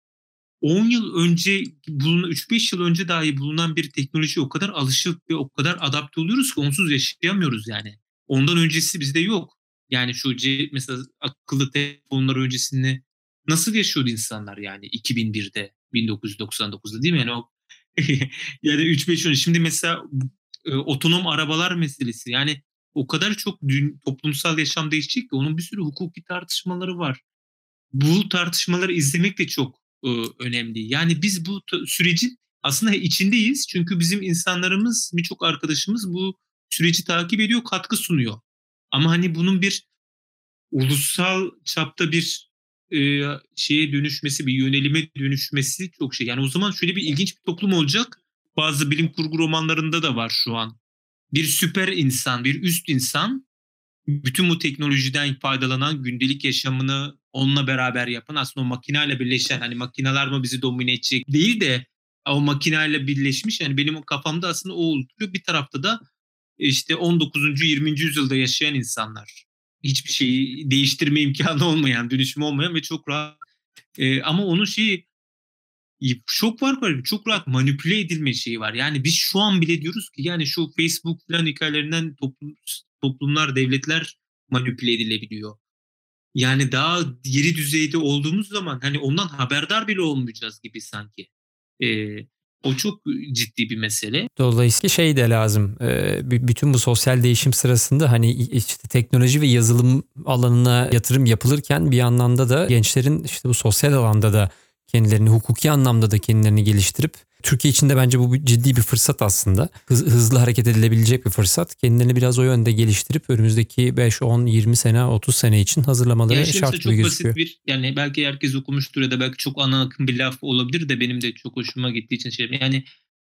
10 yıl önce bulunan 3-5 yıl önce dahi bulunan bir teknoloji o kadar alışık ve o kadar adapte oluyoruz ki onsuz yaşayamıyoruz yani. Ondan öncesi bizde yok. Yani şu mesela akıllı telefonlar öncesinde nasıl yaşıyordu insanlar yani 2001'de 1999'da değil mi? Yani o yani 3-5 yıl şimdi mesela e, otonom arabalar meselesi yani o kadar çok dün, toplumsal yaşam değişecek ki onun bir sürü hukuki tartışmaları var. Bu tartışmaları izlemek de çok e, önemli. Yani biz bu sürecin aslında içindeyiz. Çünkü bizim insanlarımız, birçok arkadaşımız bu süreci takip ediyor, katkı sunuyor. Ama hani bunun bir ulusal çapta bir e, şeye dönüşmesi, bir yönelime dönüşmesi çok şey. Yani o zaman şöyle bir ilginç bir toplum olacak. Bazı bilim kurgu romanlarında da var şu an. Bir süper insan, bir üst insan bütün bu teknolojiden faydalanan gündelik yaşamını onunla beraber yapan aslında o makineyle birleşen hani makineler mı bizi domine edecek değil de o makineyle birleşmiş yani benim kafamda aslında o oluşuyor. Bir tarafta da işte 19. 20. yüzyılda yaşayan insanlar. Hiçbir şeyi değiştirme imkanı olmayan, dönüşüm olmayan ve çok rahat. Ee, ama onun şeyi çok var var çok rahat manipüle edilme şeyi var. Yani biz şu an bile diyoruz ki yani şu Facebook falan hikayelerinden toplum, toplumlar, devletler manipüle edilebiliyor. Yani daha yeri düzeyde olduğumuz zaman hani ondan haberdar bile olmayacağız gibi sanki. Ee, o çok ciddi bir mesele. Dolayısıyla şey de lazım. Bütün bu sosyal değişim sırasında hani işte teknoloji ve yazılım alanına yatırım yapılırken bir anlamda da gençlerin işte bu sosyal alanda da kendilerini hukuki anlamda da kendilerini geliştirip Türkiye için de bence bu ciddi bir fırsat aslında. Hız, hızlı hareket edilebilecek bir fırsat. Kendilerini biraz o yönde geliştirip önümüzdeki 5, 10, 20 sene, 30 sene için hazırlamaları yani şart gibi çok gözüküyor. Basit bir, yani belki herkes okumuştur ya da belki çok ana akım bir laf olabilir de benim de çok hoşuma gittiği için şey. Yani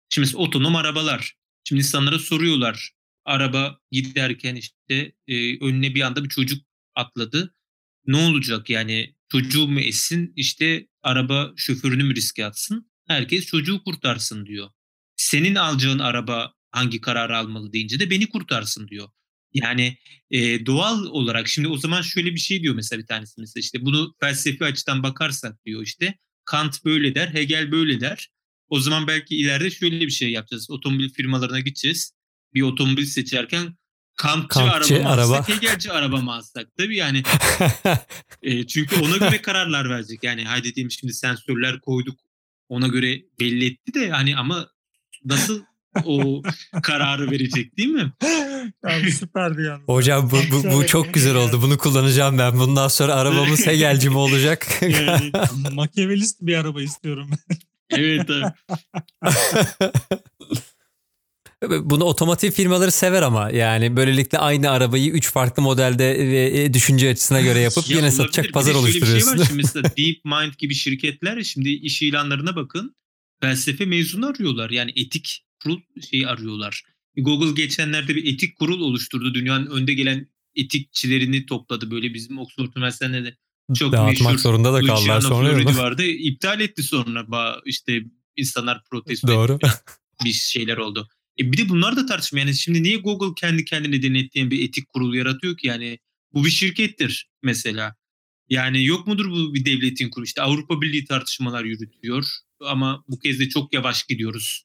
şimdi otonom arabalar. Şimdi insanlara soruyorlar. Araba giderken işte e, önüne bir anda bir çocuk atladı. Ne olacak yani çocuğu mu esin işte araba şoförünü mü riske atsın? Herkes çocuğu kurtarsın diyor. Senin alacağın araba hangi kararı almalı deyince de beni kurtarsın diyor. Yani e, doğal olarak şimdi o zaman şöyle bir şey diyor mesela bir tanesi mesela işte bunu felsefi açıdan bakarsak diyor işte Kant böyle der, Hegel böyle der. O zaman belki ileride şöyle bir şey yapacağız. Otomobil firmalarına gideceğiz. Bir otomobil seçerken Kantçı, Kantçı araba araba. alsak, Hegelci araba mı alsak? Tabii yani. e, çünkü ona göre kararlar verecek. Yani haydi diyeyim şimdi sensörler koyduk. Ona göre belli etti de hani ama nasıl o kararı verecek değil mi? Abi süperdi yani. Hocam bu, bu, bu çok güzel oldu. Bunu kullanacağım ben. Bundan sonra arabamız Hegelci mi olacak? Yani, makyavelist bir araba istiyorum. Evet abi. Bunu otomotiv firmaları sever ama yani böylelikle aynı arabayı üç farklı modelde ve e, düşünce açısına göre yapıp Ya yine satacak Bir pazar şöyle bir şey oluşturuyorsun. var şimdi mesela DeepMind gibi şirketler şimdi iş ilanlarına bakın. Felsefe mezunu arıyorlar. Yani etik kurul şeyi arıyorlar. Google geçenlerde bir etik kurul oluşturdu. Dünyanın önde gelen etikçilerini topladı. Böyle bizim Oxford Üniversitesi'nde de çok Dağıtmak meşhur zorunda da kaldılar sonra. Floridi vardı. İptal etti sonra işte insanlar protesto Doğru. etti. bir şeyler oldu. E bir de bunlar da tartışma. Yani şimdi niye Google kendi kendine denetleyen bir etik kurul yaratıyor ki? Yani bu bir şirkettir mesela. Yani yok mudur bu bir devletin kurulu? İşte Avrupa Birliği tartışmalar yürütüyor ama bu kez de çok yavaş gidiyoruz.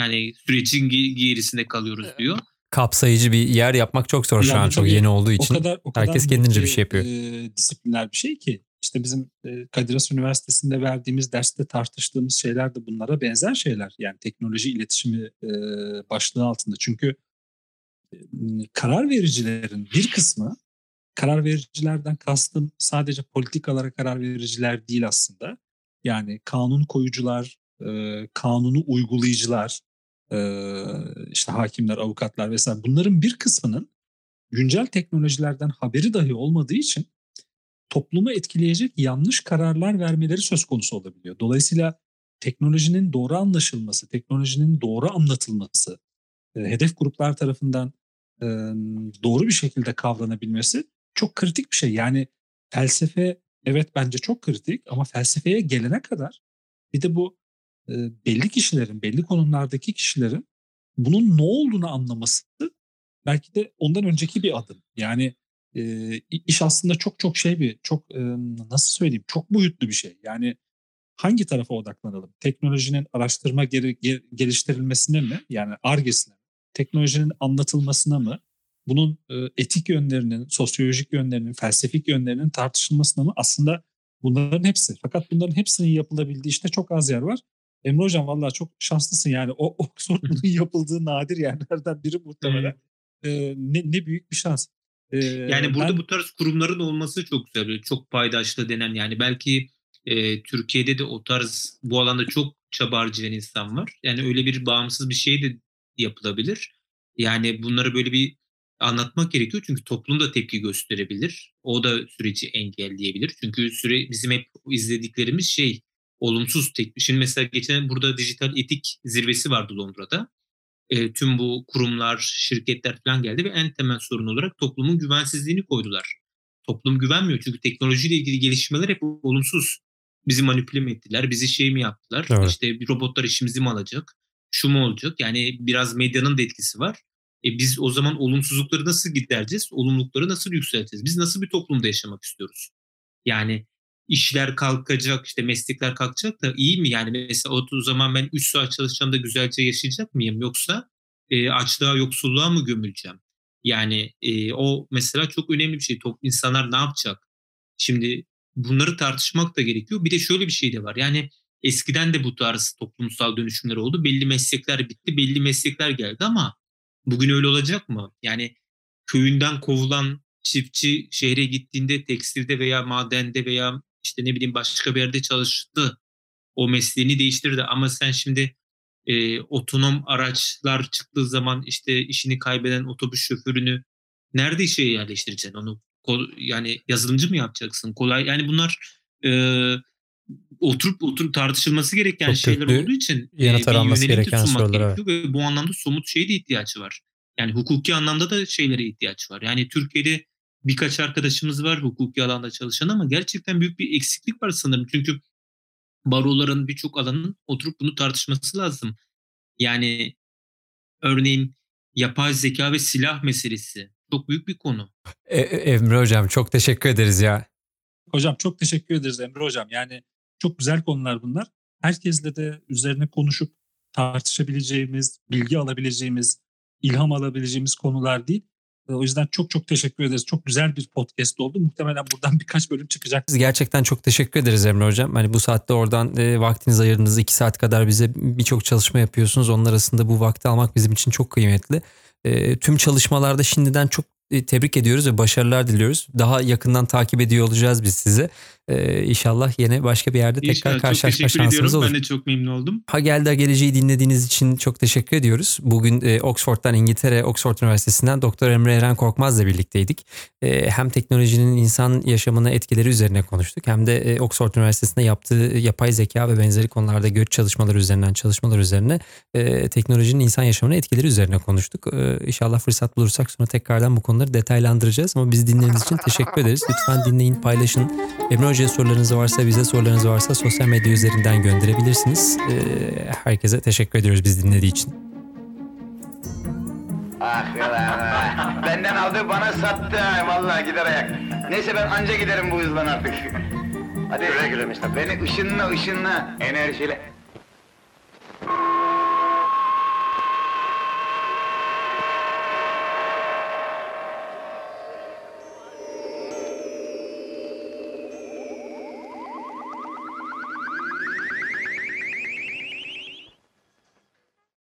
Yani sürecin ge- gerisinde kalıyoruz diyor. Kapsayıcı bir yer yapmak çok zor şu Yani an çok yeni olduğu o için. kadar o kadar herkes kendince bir şey yapıyor. E, disiplinler bir şey ki işte bizim e, Kadir Has Üniversitesi'nde verdiğimiz derste tartıştığımız şeyler de bunlara benzer şeyler. Yani teknoloji iletişimi e, başlığı altında. Çünkü e, karar vericilerin bir kısmı karar vericilerden kastım sadece politikalara karar vericiler değil aslında. Yani kanun koyucular, kanunu uygulayıcılar, işte hakimler, avukatlar vesaire bunların bir kısmının güncel teknolojilerden haberi dahi olmadığı için toplumu etkileyecek yanlış kararlar vermeleri söz konusu olabiliyor. Dolayısıyla teknolojinin doğru anlaşılması, teknolojinin doğru anlatılması, e, hedef gruplar tarafından e, doğru bir şekilde kavranabilmesi çok kritik bir şey. Yani felsefe evet bence çok kritik ama felsefeye gelene kadar bir de bu e, belli kişilerin, belli konumlardaki kişilerin bunun ne olduğunu anlaması belki de ondan önceki bir adım. Yani e, iş aslında çok çok şey bir, çok e, nasıl söyleyeyim, çok boyutlu bir şey. Yani hangi tarafa odaklanalım? Teknolojinin araştırma geri, ge- geliştirilmesine mi? Yani argesine mi? Teknolojinin anlatılmasına mı? Bunun e, etik yönlerinin, sosyolojik yönlerinin, felsefik yönlerinin tartışılmasına mı? Aslında bunların hepsi. Fakat bunların hepsinin yapılabildiği işte çok az yer var. Emre Hocam vallahi çok şanslısın yani. O Oxford bunun yapıldığı nadir yerlerden biri muhtemelen. E, ne, ne büyük bir şans. E, Yani burada ben- bu tarz kurumların olması çok güzel. Böyle çok paydaşlı denen yani belki e, Türkiye'de de o tarz bu alanda çok çaba harcayan insan var. Yani öyle bir bağımsız bir şey de yapılabilir. Yani bunları böyle bir anlatmak gerekiyor çünkü toplum da tepki gösterebilir. O da süreci engelleyebilir. Çünkü süre bizim hep izlediklerimiz şey olumsuz tepki. Şimdi mesela geçen burada dijital etik zirvesi vardı Londra'da. E, tüm bu kurumlar, şirketler falan geldi ve en temel sorun olarak toplumun güvensizliğini koydular. Toplum güvenmiyor çünkü teknolojiyle ilgili gelişmeler hep olumsuz. Bizi manipüle mi ettiler, bizi şey mi yaptılar, Evet. işte robotlar işimizi mi alacak, şu mu olacak? Yani biraz medyanın da etkisi var. E biz o zaman olumsuzlukları nasıl gidereceğiz, olumlulukları nasıl yükselteceğiz? Biz nasıl bir toplumda yaşamak istiyoruz? Yani işler kalkacak, işte meslekler kalkacak da iyi mi? Yani mesela o zaman ben 3 saat çalışacağım da güzelce yaşayacak mıyım? Yoksa e, açlığa, yoksulluğa mı gömüleceğim? Yani e, o mesela çok önemli bir şey. Top, insanlar ne yapacak? Şimdi bunları tartışmak da gerekiyor. Bir de şöyle bir şey de var. Yani eskiden de bu tarz toplumsal dönüşümler oldu. Belli meslekler bitti, belli meslekler geldi ama bugün öyle olacak mı? Yani köyünden kovulan çiftçi şehre gittiğinde tekstilde veya madende veya işte ne bileyim başka bir yerde çalıştı. O mesleğini değiştirdi ama sen şimdi e, otonom araçlar çıktığı zaman işte işini kaybeden otobüs şoförünü nerede işe yerleştireceksin onu? Yani yazılımcı mı yapacaksın? Kolay yani bunlar e, oturup oturup tartışılması gereken Çok şeyler olduğu için yanıt bir aranması gereken sorular, ve bu anlamda somut şeye de ihtiyaç var. Yani hukuki anlamda da şeylere ihtiyaç var. Yani Türkiye'de birkaç arkadaşımız var hukuki alanda çalışan ama gerçekten büyük bir eksiklik var sanırım. Çünkü baroların birçok alanın oturup bunu tartışması lazım. Yani örneğin yapay zeka ve silah meselesi çok büyük bir konu. E- e- Emre Hocam çok teşekkür ederiz ya. Hocam çok teşekkür ederiz Emre Hocam. Yani çok güzel konular bunlar. Herkesle de üzerine konuşup tartışabileceğimiz, bilgi alabileceğimiz, ilham alabileceğimiz konular değil. E, O yüzden çok çok teşekkür ederiz. Çok güzel bir podcast oldu. Muhtemelen buradan birkaç bölüm çıkacak. Biz gerçekten çok teşekkür ederiz Emre Hocam. Hani bu saatte oradan e, vaktinizi ayırdınız. iki saat kadar bize birçok çalışma yapıyorsunuz. Onun arasında bu vakti almak bizim için çok kıymetli. E, tüm çalışmalarda şimdiden çok e, tebrik ediyoruz ve başarılar diliyoruz. Daha yakından takip ediyor olacağız biz sizi. E, inşallah yine başka bir yerde tekrar İnşallah çok karşılaşma şansımız ediyorum. olur. Ben de çok memnun oldum. Ha geldi geleceği dinlediğiniz için çok teşekkür ediyoruz. Bugün e, Oxford'dan İngiltere Oxford Üniversitesi'nden Doktor Emre Eren Korkmaz'la birlikteydik. E, hem teknolojinin insan yaşamına etkileri üzerine konuştuk hem de e, Oxford Üniversitesi'nde yaptığı yapay zeka ve benzeri konularda göç çalışmaları üzerinden çalışmalar üzerine e, teknolojinin insan yaşamına etkileri üzerine konuştuk. E, inşallah fırsat bulursak sonra tekrardan bu konuları detaylandıracağız ama bizi dinlediğiniz için teşekkür ederiz. Lütfen dinleyin, paylaşın. Emre Hoca'ya sorularınız varsa, bize sorularınız varsa sosyal medya üzerinden gönderebilirsiniz. Ee, herkese teşekkür ediyoruz biz dinlediği için. Ah ulan. Benden aldı bana sattı vallahi gider ayak. Neyse ben anca giderim bu hızla artık. Hadi güle güle Beni ışınla ışınla enerjiyle.